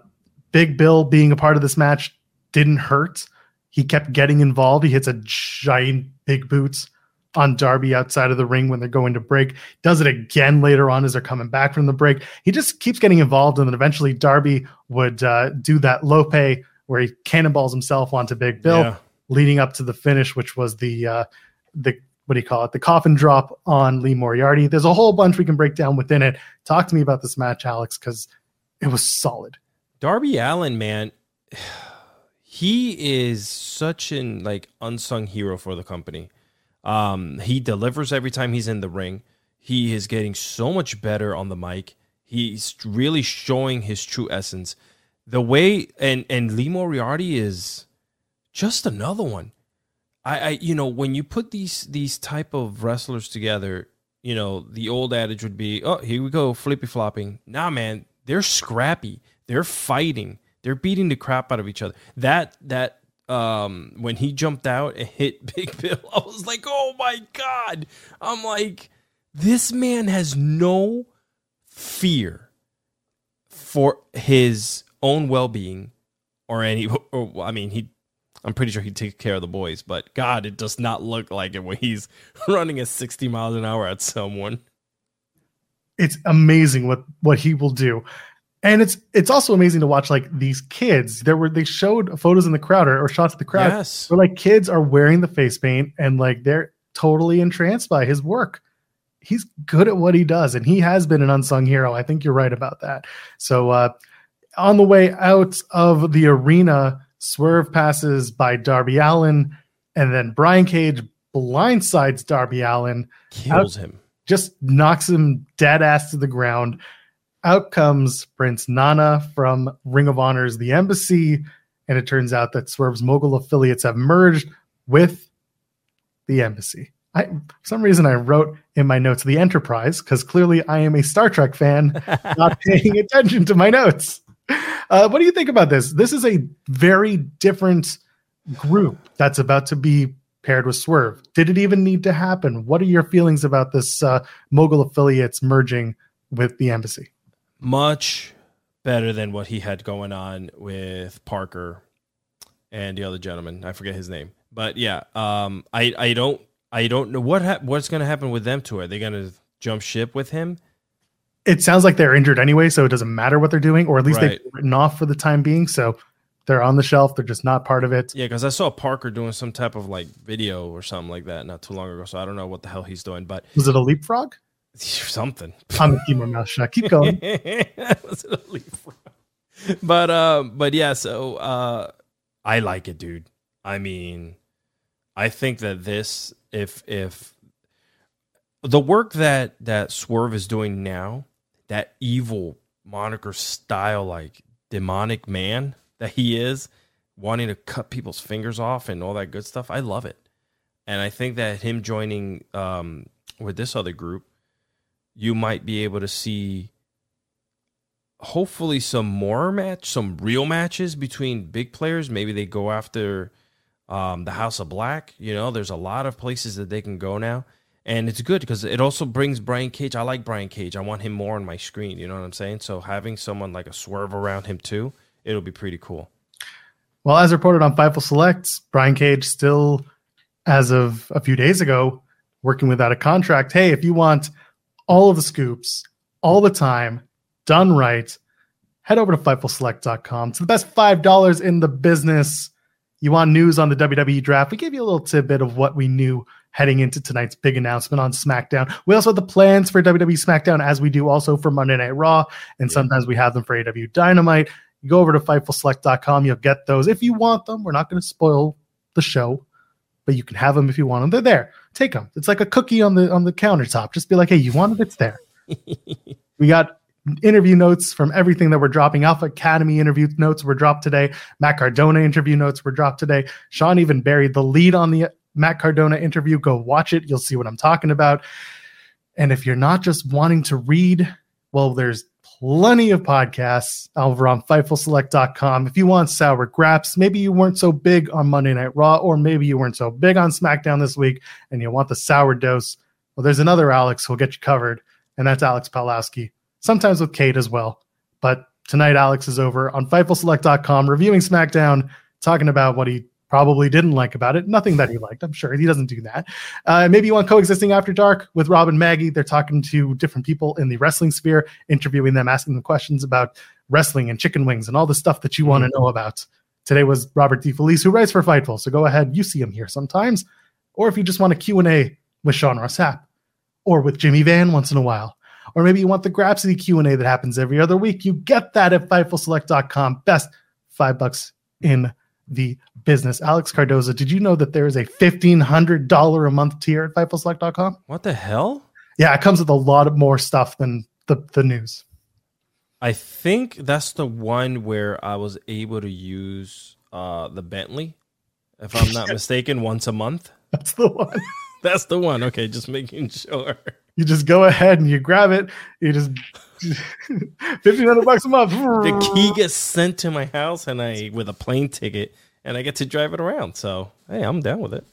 Big Bill being a part of this match didn't hurt. He kept getting involved. He hits a giant big boots on Darby outside of the ring when they're going to break. Does it again later on as they're coming back from the break. He just keeps getting involved, and then eventually Darby would uh, do that lope where he cannonballs himself onto Big Bill Yeah. leading up to the finish, which was the uh, the what do you call it? The coffin drop on Lee Moriarty. There's a whole bunch we can break down within it. Talk to me about this match, Alex, because it was solid. Darby Allin, man, he is such an like unsung hero for the company. Um, he delivers every time he's in the ring. He is getting so much better on the mic. He's really showing his true essence. The way and and Lee Moriarty is just another one. I, I you know when you put these these type of wrestlers together, you know the old adage would be, oh here we go flippy flopping. Nah, man, they're scrappy. They're fighting. They're beating the crap out of each other. That that um when he jumped out and hit Big Bill, I was like, oh my god. I'm like, this man has no fear for his own well-being or any or, I mean he I'm pretty sure he takes care of the boys, but God, it does not look like it when he's running at 60 miles an hour at someone. It's amazing what what he will do. And it's it's also amazing to watch like these kids. There were they showed photos in the crowd or, or shots of the crowd Yes. where like kids are wearing the face paint and like they're totally entranced by his work. He's good at what he does, and he has been an unsung hero. I think you're right about that. So uh on the way out of the arena, Swerve passes by Darby Allin, and then Brian Cage blindsides Darby Allin Kills him. just knocks him dead ass to the ground. Out comes Prince Nana from Ring of Honor's The Embassy, and it turns out that Swerve's mogul affiliates have merged with the Embassy. I, for some reason, I wrote in my notes the Enterprise because clearly I am a Star Trek fan, not paying attention to my notes. Uh, what do you think about this? This is a very different group that's about to be paired with Swerve. Did it even need to happen? What are your feelings about this uh, mogul affiliates merging with the embassy? Much better than what he had going on with Parker and the other gentleman. I forget his name. But yeah, um, I, I don't I don't know what ha- what's going to happen with them two. Are they going to jump ship with him? It sounds like they're injured anyway, so it doesn't matter what they're doing, or at least Right. they've written off for the time being. So They're on the shelf. They're just not part of it. Yeah, because I saw Parker doing some type of like video or something like that not too long ago. So I don't know what the hell he's doing, but Was it a leapfrog? something. I'm gonna keep my mouth shut. Keep going. Was it a leapfrog? but uh, but yeah. So uh, I like it, dude. I mean, I think that this, if if the work that that Swerve is doing now, that evil moniker style, like demonic man that he is, wanting to cut people's fingers off and all that good stuff, I love it. And I think that him joining um, with this other group, you might be able to see hopefully some more match, some real matches between big players. Maybe they go after um, the House of Black. You know, there's a lot of places that they can go now. And it's good because it also brings Brian Cage. I like Brian Cage. I want him more on my screen. You know what I'm saying? So having someone like a swerve around him too, it'll be pretty cool. Well, as reported on Fightful Selects, Brian Cage still, as of a few days ago, working without a contract. Hey, if you want all of the scoops all the time, done right, head over to FightfulSelect.com. It's the best $5 in the business. You want news on the WWE draft? We gave you a little tidbit of what we knew heading into tonight's big announcement on SmackDown. We also have the plans for WWE SmackDown as we do also for Monday Night Raw, and Yeah. sometimes we have them for AEW Dynamite. You go over to FightfulSelect.com, you'll get those if you want them. We're not going to spoil the show, but you can have them if you want them. They're there. Take them. It's like a cookie on the on the countertop. Just be like, hey, you want it? It's there. we got interview notes from everything that we're dropping. Alpha Academy interview notes were dropped today. Matt Cardona interview notes were dropped today. Sean even buried the lead on the Matt Cardona interview. Go watch it. You'll see what I'm talking about. And if you're not just wanting to read, well, there's plenty of podcasts over on FightfulSelect.com. If you want sour graps, maybe you weren't so big on Monday Night Raw, or maybe you weren't so big on SmackDown this week and you want the sour dose. Well, there's another Alex who'll get you covered, and that's Alex Pawlowski sometimes with Kate as well. But tonight, Alex is over on FightfulSelect.com reviewing SmackDown, talking about what he probably didn't like about it. Nothing that he liked, I'm sure. He doesn't do that. Uh, maybe you want Coexisting After Dark with Rob and Maggie. They're talking to different people in the wrestling sphere, interviewing them, asking them questions about wrestling and chicken wings and all the stuff that you want to know about. Today was Robert DeFelice, who writes for Fightful. So go ahead, you see him here sometimes. Or if you just want a Q&A with Sean Ross Sapp or with Jimmy Van once in a while or maybe you want the Grapsity Q&A that happens every other week. You get that at FightfulSelect.com. Best five bucks in the business. Alex Cardoza, did you know that there is a $1,500 a month tier at FightfulSelect.com? What the hell? Yeah, it comes with a lot of more stuff than the, the news. I think that's the one where I was able to use uh, the Bentley, if I'm not mistaken, once a month. That's the one. That's the one. Okay, just making sure. You just go ahead and you grab it. You just 1500 bucks a month. The key gets sent to my house, and I with a plane ticket, and I get to drive it around. So hey, I'm down with it.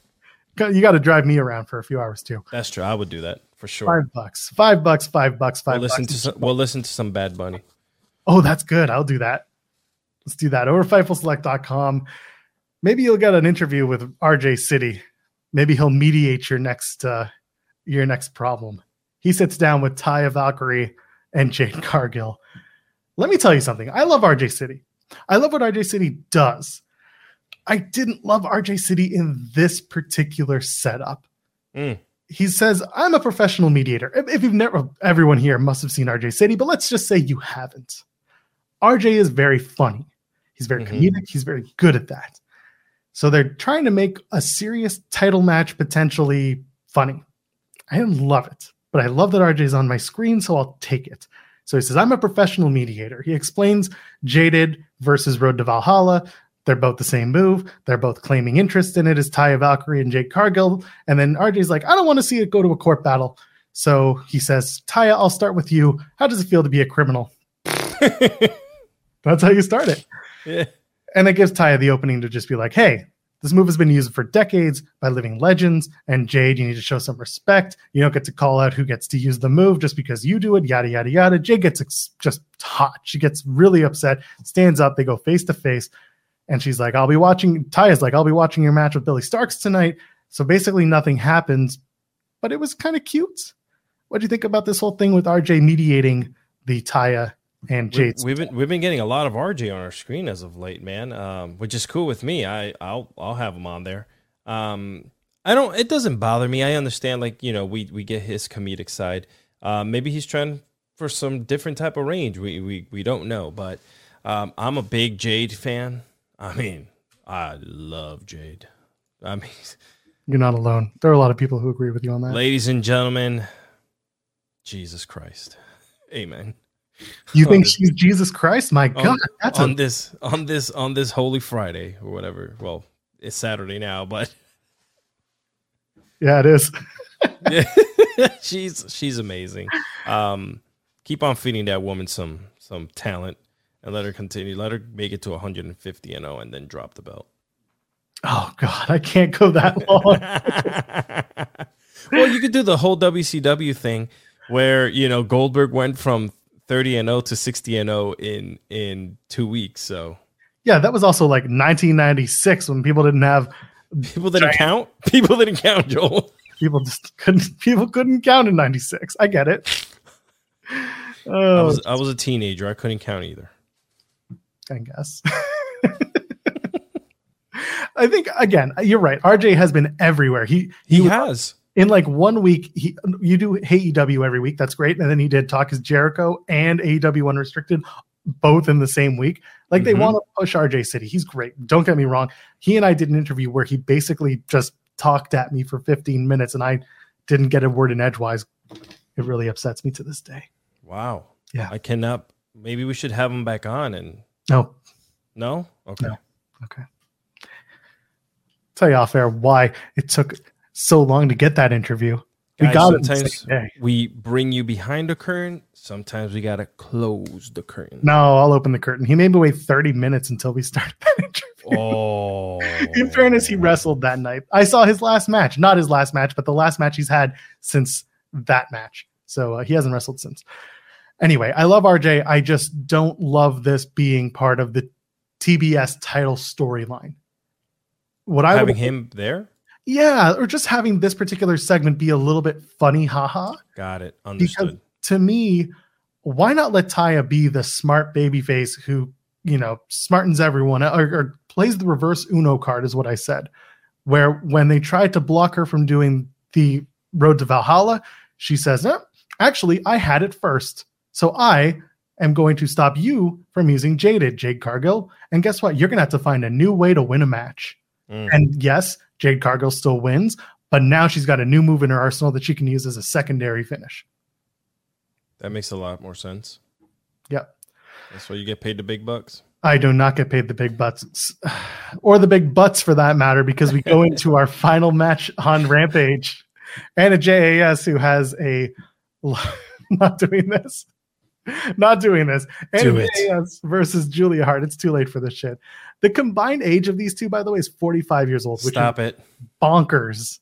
You got to drive me around for a few hours too. That's true. I would do that for sure. Five bucks. Five bucks. Five bucks. We'll Five listen bucks. to some, we'll listen to some Bad Bunny. Oh, that's good. I'll do that. Let's do that. Over FightfulSelect.com. Maybe you'll get an interview with RJ City. Maybe he'll mediate your next uh, your next problem. He sits down with Taya Valkyrie and Jade Cargill. Let me tell you something. I love RJ City. I love what RJ City does. I didn't love RJ City in this particular setup. Mm. He says, I'm a professional mediator. If, you've never, everyone here must have seen RJ City, but let's just say you haven't. RJ is very funny. He's very Mhm. comedic. He's very good at that. So they're trying to make a serious title match potentially funny. I love it, but I love that RJ is on my screen, so I'll take it. So he says, I'm a professional mediator. He explains Jaded versus Road to Valhalla. They're both the same move. They're both claiming interest in it as Taya Valkyrie and Jade Cargill. And then RJ's like, I don't want to see it go to a court battle. So he says, Taya, I'll start with you. How does it feel to be a criminal? That's how you start it. Yeah. And it gives Taya the opening to just be like, hey, this move has been used for decades by living legends. And Jade, you need to show some respect. You don't get to call out who gets to use the move just because you do it, yada, yada, yada. Jade gets ex- just hot. She gets really upset, stands up. They go face to face. And she's like, I'll be watching. Taya's like, I'll be watching your match with Billie Starkz tonight. So basically, nothing happens, but it was kind of cute. What do you think about this whole thing with RJ mediating the Taya and Jade's. We've been we've been getting a lot of RJ on our screen as of late, man. Um, which is cool with me. I I'll I'll have him on there. Um, I don't. It doesn't bother me. I understand. Like you know, we we get his comedic side. Uh, maybe he's trying for some different type of range. We we we don't know. But um, I'm a big Jade fan. I mean, I love Jade. I mean, You're not alone. There are a lot of people who agree with you on that. ladies and gentlemen, Jesus Christ, Amen. You think on she's Jesus Christ? My God, on, that's on a, this on this on this Holy Friday or whatever. Well, it's Saturday now, but yeah, it is. she's she's amazing. Um, keep on feeding that woman some some talent and let her continue. Let her make it to 150 and 0 and then drop the belt. Oh God, I can't go that long. well, you could do the whole WCW thing where you know Goldberg went from 30 and 0 to 60 and 0 in in two weeks. So yeah, that was also like 1996 when people didn't have people didn't count. People didn't count, Joel. people just couldn't people couldn't count in 96. I get it. I Oh, was I was a teenager. I couldn't count either. I guess. I think again, you're right. RJ has been everywhere. He He was- has. In like one week. He you do AEW every week. That's great. And then he did Talk is Jericho and AEW Unrestricted both in the same week. Like they Mhm. want to push RJ City. He's great. Don't get me wrong. He and I did an interview where he basically just talked at me for 15 minutes and I didn't get a word in edgewise. It really upsets me to this day. Wow. Yeah. I cannot. Maybe we should have him back on. And No, no. Okay. No. Okay. Tell you off air why it took so long to get that interview. We got it sometimes day. we bring you behind the curtain. Sometimes we gotta close the curtain. No, I'll open the curtain. He made me wait 30 minutes until we started that interview. Oh. In fairness, he wrestled that night. I saw his last match, not his last match, but the last match he's had since that match. So uh, he hasn't wrestled since. Anyway, I love RJ. I just don't love this being part of the TBS title storyline. What I having would, him there. Yeah, or just having this particular segment be a little bit funny, haha. Got it. Understood. to me, why not let Taya be the smart baby face who, you know, smartens everyone or, or plays the reverse Uno card, is what I said. Where when they tried to block her from doing the road to Valhalla, she says, "No, actually, I had it first. So I am going to stop you from using Jaded, Jade Cargill. And guess what? You're going to have to find a new way to win a match. Mm. And yes, Jade Cargill still wins, but now she's got a new move in her arsenal that she can use as a secondary finish. that makes a lot more sense. Yep. That's why you get paid the big bucks. I do not get paid the big butts or the big butts for that matter, because we go into our final match on Rampage and a JAS who has a not doing this, not doing this. And Do a it. JAS versus Julia Hart. It's too late for this shit. The combined age of these two, by the way, is 45 years old, which Stop it. bonkers.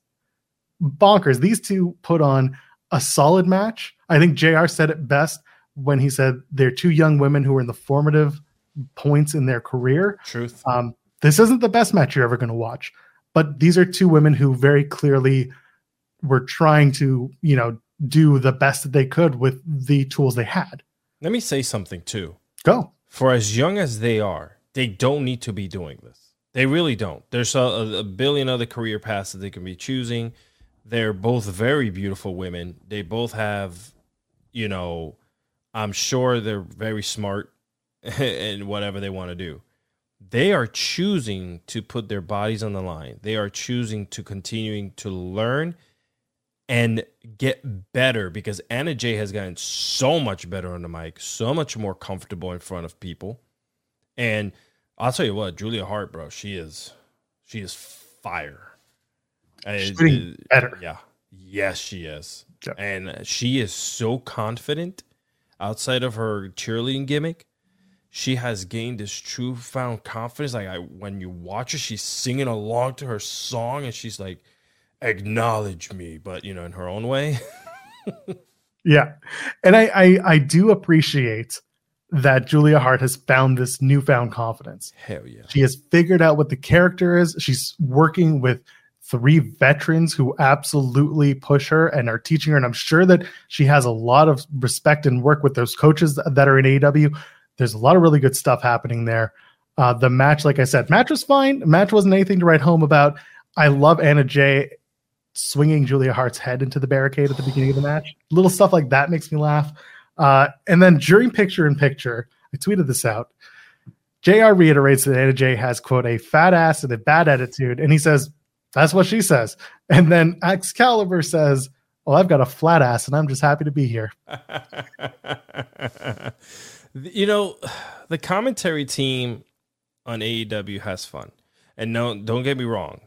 Bonkers. These two put on a solid match. I think JR said it best when he said they're two young women who are in the formative points in their career. Truth. Um, this isn't the best match you're ever going to watch, but these are two women who very clearly were trying to, you know, do the best that they could with the tools they had. Let me say something too. Go. For as young as they are, they don't need to be doing this. They really don't. There's a, a billion other career paths that they can be choosing. They're both very beautiful women. They both have, you know, I'm sure they're very smart in whatever they want to do. They are choosing to put their bodies on the line. They are choosing to continuing to learn and get better because Anna Jay has gotten so much better on the mic, so much more comfortable in front of people. And I'll tell you what, Julia Hart, bro, she is she is fire. She's Uh, uh, better. Yeah. Yes, she is. Yeah. And she is so confident outside of her cheerleading gimmick. She has gained this true found confidence. Like I when you watch her, she's singing along to her song and she's like, acknowledge me, but you know, in her own way. Yeah. And I, I I do appreciate that Julia Hart has found this newfound confidence. Hell yeah. She has figured out what the character is. She's working with three veterans who absolutely push her and are teaching her. And I'm sure that she has a lot of respect and work with those coaches that are in AEW. There's a lot of really good stuff happening there. Uh, the match, like I said, match was fine. Match wasn't anything to write home about. I love Anna Jay swinging Julia Hart's head into the barricade at the beginning of the match. Little stuff like that makes me laugh. Uh, and then during picture in picture, I tweeted this out. JR reiterates that Anna Jay has, quote, a fat ass and a bad attitude. And he says, that's what she says. And then Excalibur says, well, I've got a flat ass and I'm just happy to be here. you know, the commentary team on AEW has fun. And no, don't get me wrong.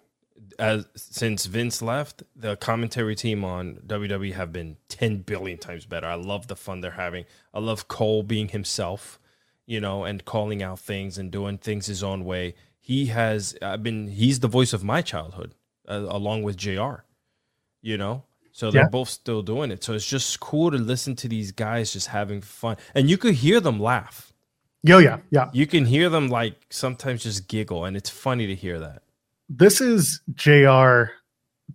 As since Vince left, the commentary team on WWE have been 10 billion times better. I love the fun they're having. I love Cole being himself, you know, and calling out things and doing things his own way. He has I've been he's the voice of my childhood uh, along with JR, you know? So they're yeah. both still doing it. So it's just cool to listen to these guys just having fun. And you could hear them laugh. Yo, yeah, yeah. You can hear them like sometimes just giggle, and it's funny to hear that. This is JR.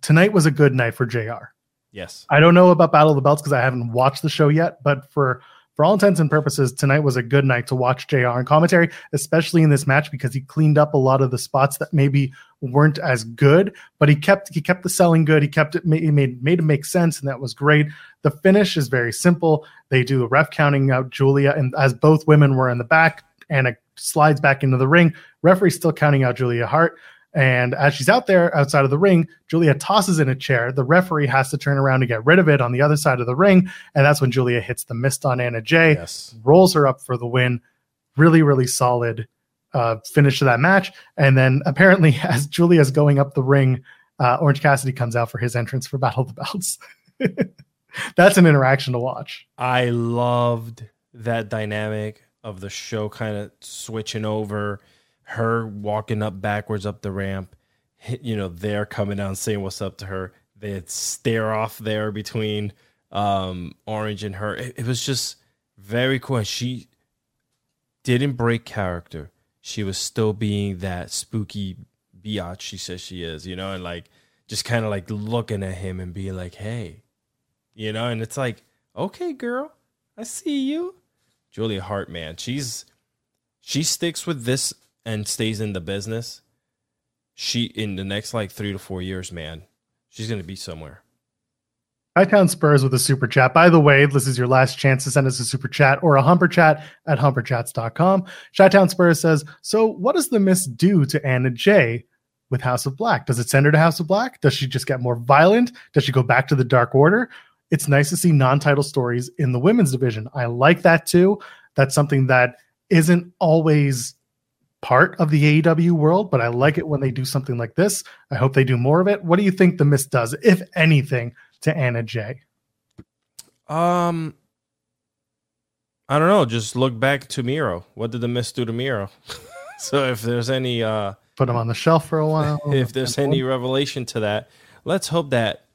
Tonight was a good night for JR. Yes. I don't know about Battle of the Belts because I haven't watched the show yet, but for for all intents and purposes, tonight was a good night to watch JR and commentary, especially in this match because he cleaned up a lot of the spots that maybe weren't as good, but he kept he kept the selling good. He kept it he made made it make sense, and that was great. The finish is very simple. They do a ref counting out Julia, and as both women were in the back, and it slides back into the ring. Referee still counting out Julia Hart. And as she's out there outside of the ring, Julia tosses in a chair. The referee has to turn around to get rid of it on the other side of the ring. And that's when Julia hits the mist on Anna Jay, yes. rolls her up for the win. Really, really solid uh, finish to that match. And then apparently, as Julia's going up the ring, uh, Orange Cassidy comes out for his entrance for Battle of the Belts. that's an interaction to watch. I loved that dynamic of the show kind of switching over her walking up backwards up the ramp, you know, they're coming down saying what's up to her. They'd stare off there between um, Orange and her. It, it was just very cool. And she didn't break character. She was still being that spooky biatch she says she is, you know, and like just kind of like looking at him and being like, hey, you know, and it's like, okay, girl, I see you. Julia Hart, man, she's she sticks with this and stays in the business, she in the next like three to four years, man, she's gonna be somewhere. Hightown Spurs with a super chat. By the way, this is your last chance to send us a super chat or a humper chat at humperchats.com. Shytown Spurs says, So what does the mist do to Anna Jay with House of Black? Does it send her to House of Black? Does she just get more violent? Does she go back to the Dark Order? It's nice to see non-title stories in the women's division. I like that too. That's something that isn't always part of the AEW world, but I like it when they do something like this. I hope they do more of it. What do you think the Mist does, if anything, to Anna Jay? Um, I don't know. Just look back to Miro. What did the Mist do to Miro? so if there's any, uh, put him on the shelf for a while. if there's any revelation to that, let's hope that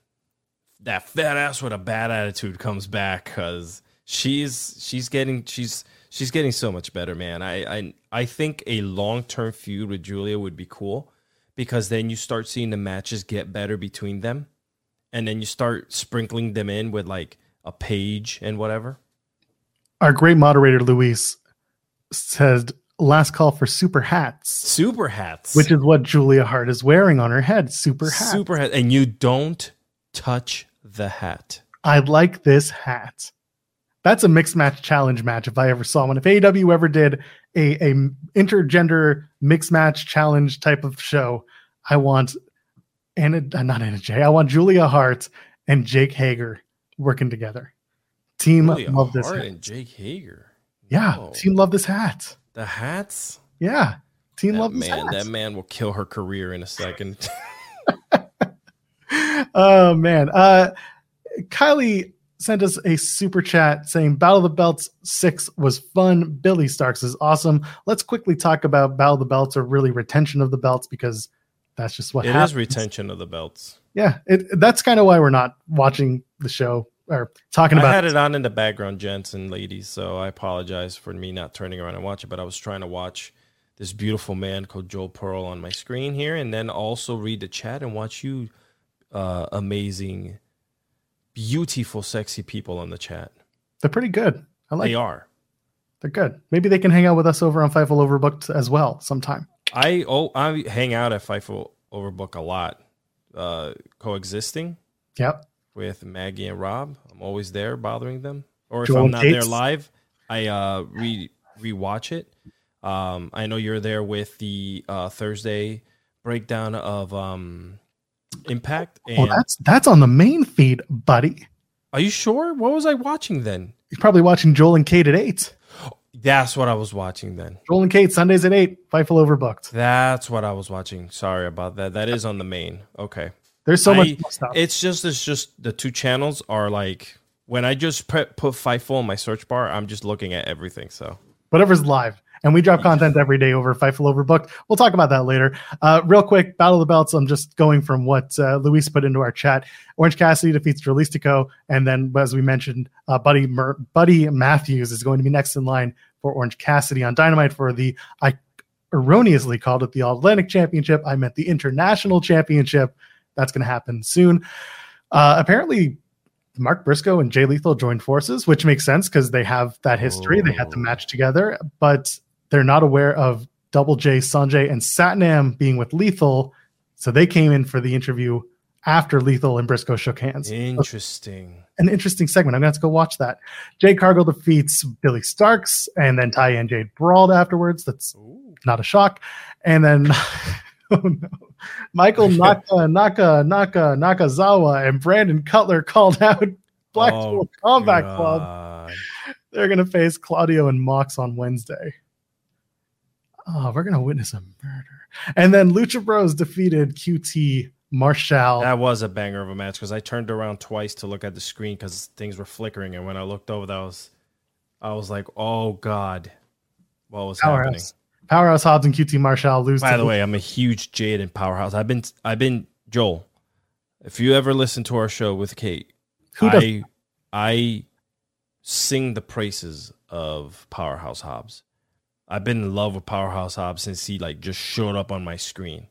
that fat ass with a bad attitude comes back because she's she's getting she's she's getting so much better, man. I I I think a long term feud with Julia would be cool because then you start seeing the matches get better between them, and then you start sprinkling them in with like a page and whatever. Our great moderator Luis said last call for super hats. Super hats. Which is what Julia Hart is wearing on her head. Super hat. Super hat. And you don't touch the hat. I like this hat. That's a mixed match challenge match if I ever saw one. If AEW ever did a, a intergender mixed match challenge type of show, I want Anna, uh, not Anna Jay, I want Julia Hart and Jake Hager working together. Team Julia love this. Hart hat. and Jake Hager. Yeah, Whoa. team love this hat. The hats. Yeah, team that love man. That man will kill her career in a second. oh man, uh, Kylie sent us a super chat saying Battle of the Belts 6 was fun. Billie Starkz is awesome. Let's quickly talk about Battle of the Belts or really retention of the belts because that's just what it happens. is retention of the belts. Yeah, it, that's kind of why we're not watching the show or talking about I had it on in the background, gents and ladies, so I apologize for me not turning around and watching, but I was trying to watch this beautiful man called Joel Pearl on my screen here, and then also read the chat and watch you, uh, amazing, beautiful, sexy people on the chat. They're pretty good. I like. they are. They're good. Maybe they can hang out with us over on Fightful Overbooked as well sometime. I oh I hang out at Fightful Overbook a lot, uh, coexisting Yep. with Maggie and Rob. I'm always there bothering them, or if Joel I'm not there live, I uh, re rewatch it. Um, I know you're there with the uh, Thursday breakdown of um, Impact. Oh, And that's that's on the main feed, buddy. are you sure? What was I watching then? You're probably watching Joel and Kate at eight. That's what I was watching then. Joel and Kate Sundays at eight. Fightful Overbooked. That's what I was watching. Sorry about that. That is on the main. Okay. There's so I- much stuff. It's just it's just the two channels are like when I just put put Fightful in my search bar, I'm just looking at everything. So whatever's live. And we drop content every day over Fightful Overbooked. We'll talk about that later. Uh, real quick, Battle of the Belts. I'm just going from what uh, Luis put into our chat. Orange Cassidy defeats Dralistico, and then as we mentioned, uh, Buddy Mer- Buddy Matthews is going to be next in line for Orange Cassidy on Dynamite for the I erroneously called it the All Atlantic Championship. I meant the International Championship. That's going to happen soon. Uh, apparently, Mark Briscoe and Jay Lethal joined forces, which makes sense because they have that history. They had the Oh. match together, but they're not aware of Double J, Sanjay, and Satnam being with Lethal. So they came in for the interview after Lethal and Briscoe shook hands. interesting. An interesting segment. I'm going to have to go watch that. Jade Cargill defeats Billie Starkz, and then Ty and Jade brawled afterwards. That's Ooh. not a shock. And then, oh no, Michael Naka, Naka, Naka, Nakazawa and Brandon Cutler called out Blackpool Oh, Combat Club. They're going to face Claudio and Mox on Wednesday. Oh, we're going to witness a murder. And then Lucha Bros defeated QT Marshall. That was a banger of a match because I turned around twice to look at the screen because things were flickering, and when I looked over, that was I was like, "Oh God, what was happening?" Powerhouse. Powerhouse Hobbs and QT Marshall lose. By the way, I'm a huge Jade and Powerhouse. I've been, I've been Joel. If you ever listen to our show with Kate, Who I? I sing the praises of Powerhouse Hobbs. I've been in love with Powerhouse Hobbs since he like just showed up on my screen,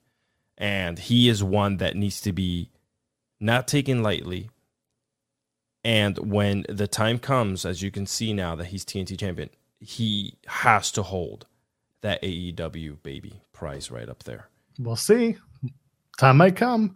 and he is one that needs to be not taken lightly. And when the time comes, as you can see now that he's TNT champion, he has to hold that AEW baby prize right up there. We'll see. Time might come.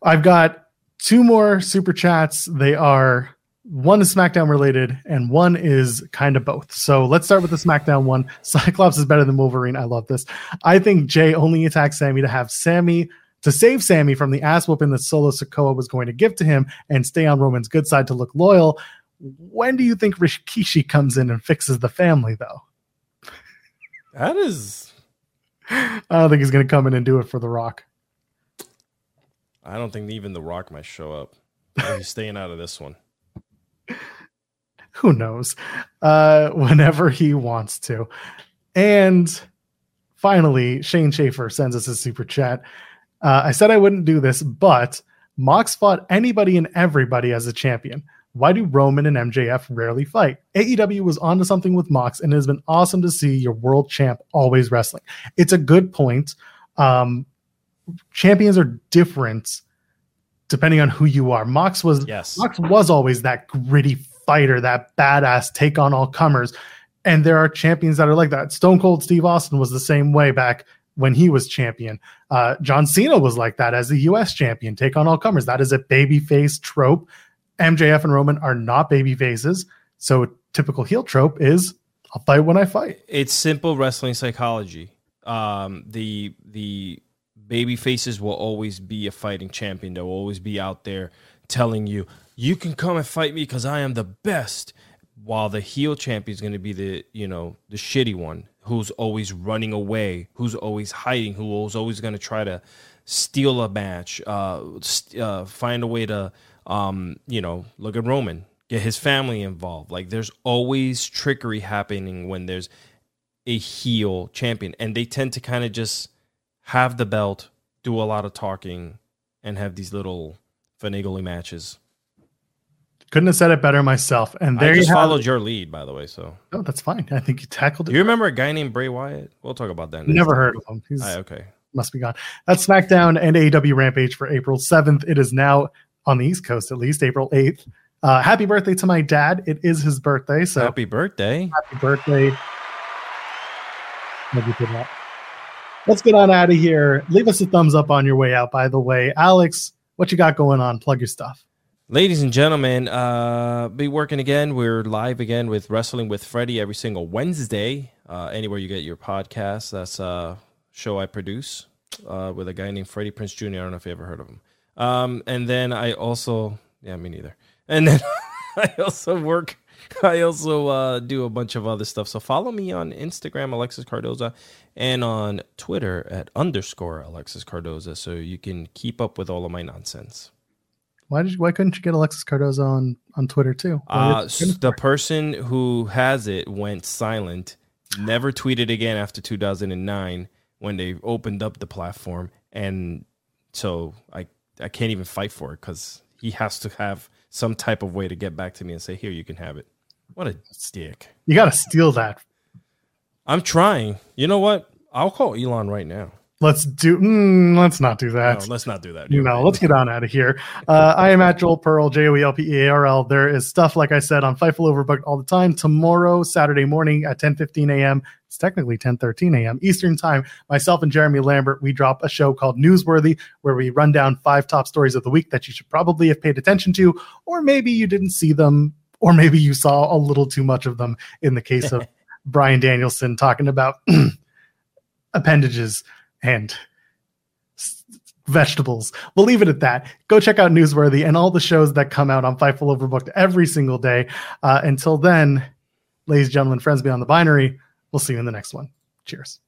I've got two more super chats. They are one is SmackDown related and one is kind of both. So let's start with the SmackDown one. Cyclops is better than Wolverine. I love this. I think Jey only attacked Sami to have Sami to save Sami from the ass whooping that Solo Sikoa was going to give to him and stay on Roman's good side to look loyal. When do you think Rikishi comes in and fixes the family, though? That is, I don't think he's going to come in and do it for The Rock. I don't think even The Rock might show up. He's staying out of this one. who knows? Uh whenever he wants to. And finally shane schaefer sends us a super chat. Uh, i said i wouldn't do this but mox fought anybody and everybody as a champion. Why do roman and mjf rarely fight? Aew was onto something with mox and it has been awesome to see your world champ always wrestling. It's a good point. Um champions are different depending on who you are mox was Yes. Mox was always that gritty fighter, that badass take on all comers. And there are champions that are like that. Stone Cold Steve Austin was the same way back when he was champion. Uh, John Cena was like that as the US champion, take on all comers. That is a babyface trope. MJF and Roman are not baby faces. So typical heel trope is I'll fight when I fight. it's simple wrestling psychology. Um, the the baby faces will always be a fighting champion. They'll always be out there telling you, "You can come and fight me because I am the best." While the heel champion is going to be the you know the shitty one who's always running away, who's always hiding, who's always going to try to steal a match, uh, st- uh, find a way to um, you know look at Roman, get his family involved. Like there's always trickery happening when there's a heel champion, and they tend to kind of just have the belt, do a lot of talking, and have these little finagly matches. Couldn't have said it better myself. And there I just you followed it. your lead, by the way. So, Oh, that's fine. I think you tackled it. do you remember a guy named Bray Wyatt? We'll talk about that. Never time. heard of him. He's Ah, okay. must be gone. That's SmackDown and AEW Rampage for April 7th. It is now on the East Coast, at least April 8th. Uh, happy birthday to my dad. It is his birthday. So Happy birthday. happy birthday. Maybe put that. Let's get on out of here. Leave us a thumbs up on your way out, by the way. Alex, what you got going on? Plug your stuff. Ladies and gentlemen, uh, be working again. We're live again with Wrestling with Freddie every single Wednesday. Uh, anywhere you get your podcast, that's a show I produce uh, with a guy named Freddie Prinze Jr. I don't know if you ever heard of him. Um, and then I also, yeah, me neither. And then I also work. I also uh, do a bunch of other stuff. So follow me on Instagram, Alexis Cardoza, and on Twitter at underscore Alexis Cardoza, so you can keep up with all of my nonsense. Why did you, why couldn't you get Alexis Cardoza on on Twitter too? Uh, the person who has it went silent, never tweeted again after 2009 when they opened up the platform, and so I I can't even fight for it because he has to have some type of way to get back to me and say, "Here, you can have it." What a stick. you got to steal that. I'm trying. You know what? I'll call Elon right now. Let's do. Mm, let's not do that. No, let's not do that. you know, let's get on out of here. Uh, I am at Joel Pearl, J O E L P E A R L. There is stuff, like I said, on Fightful Overbooked all the time. Tomorrow, Saturday morning at 10 15 a.m. It's technically 10 13 a.m. Eastern Time. Myself and Jeremy Lambert, we drop a show called Newsworthy, where we run down five top stories of the week that you should probably have paid attention to, or maybe you didn't see them, or maybe you saw a little too much of them in the case of Bryan Danielson talking about appendages and vegetables. We'll leave it at that. Go check out Newsworthy and all the shows that come out on Fightful Overbooked every single day. Uh, until then, ladies and gentlemen, friends beyond the binary, we'll see you in the next one. Cheers.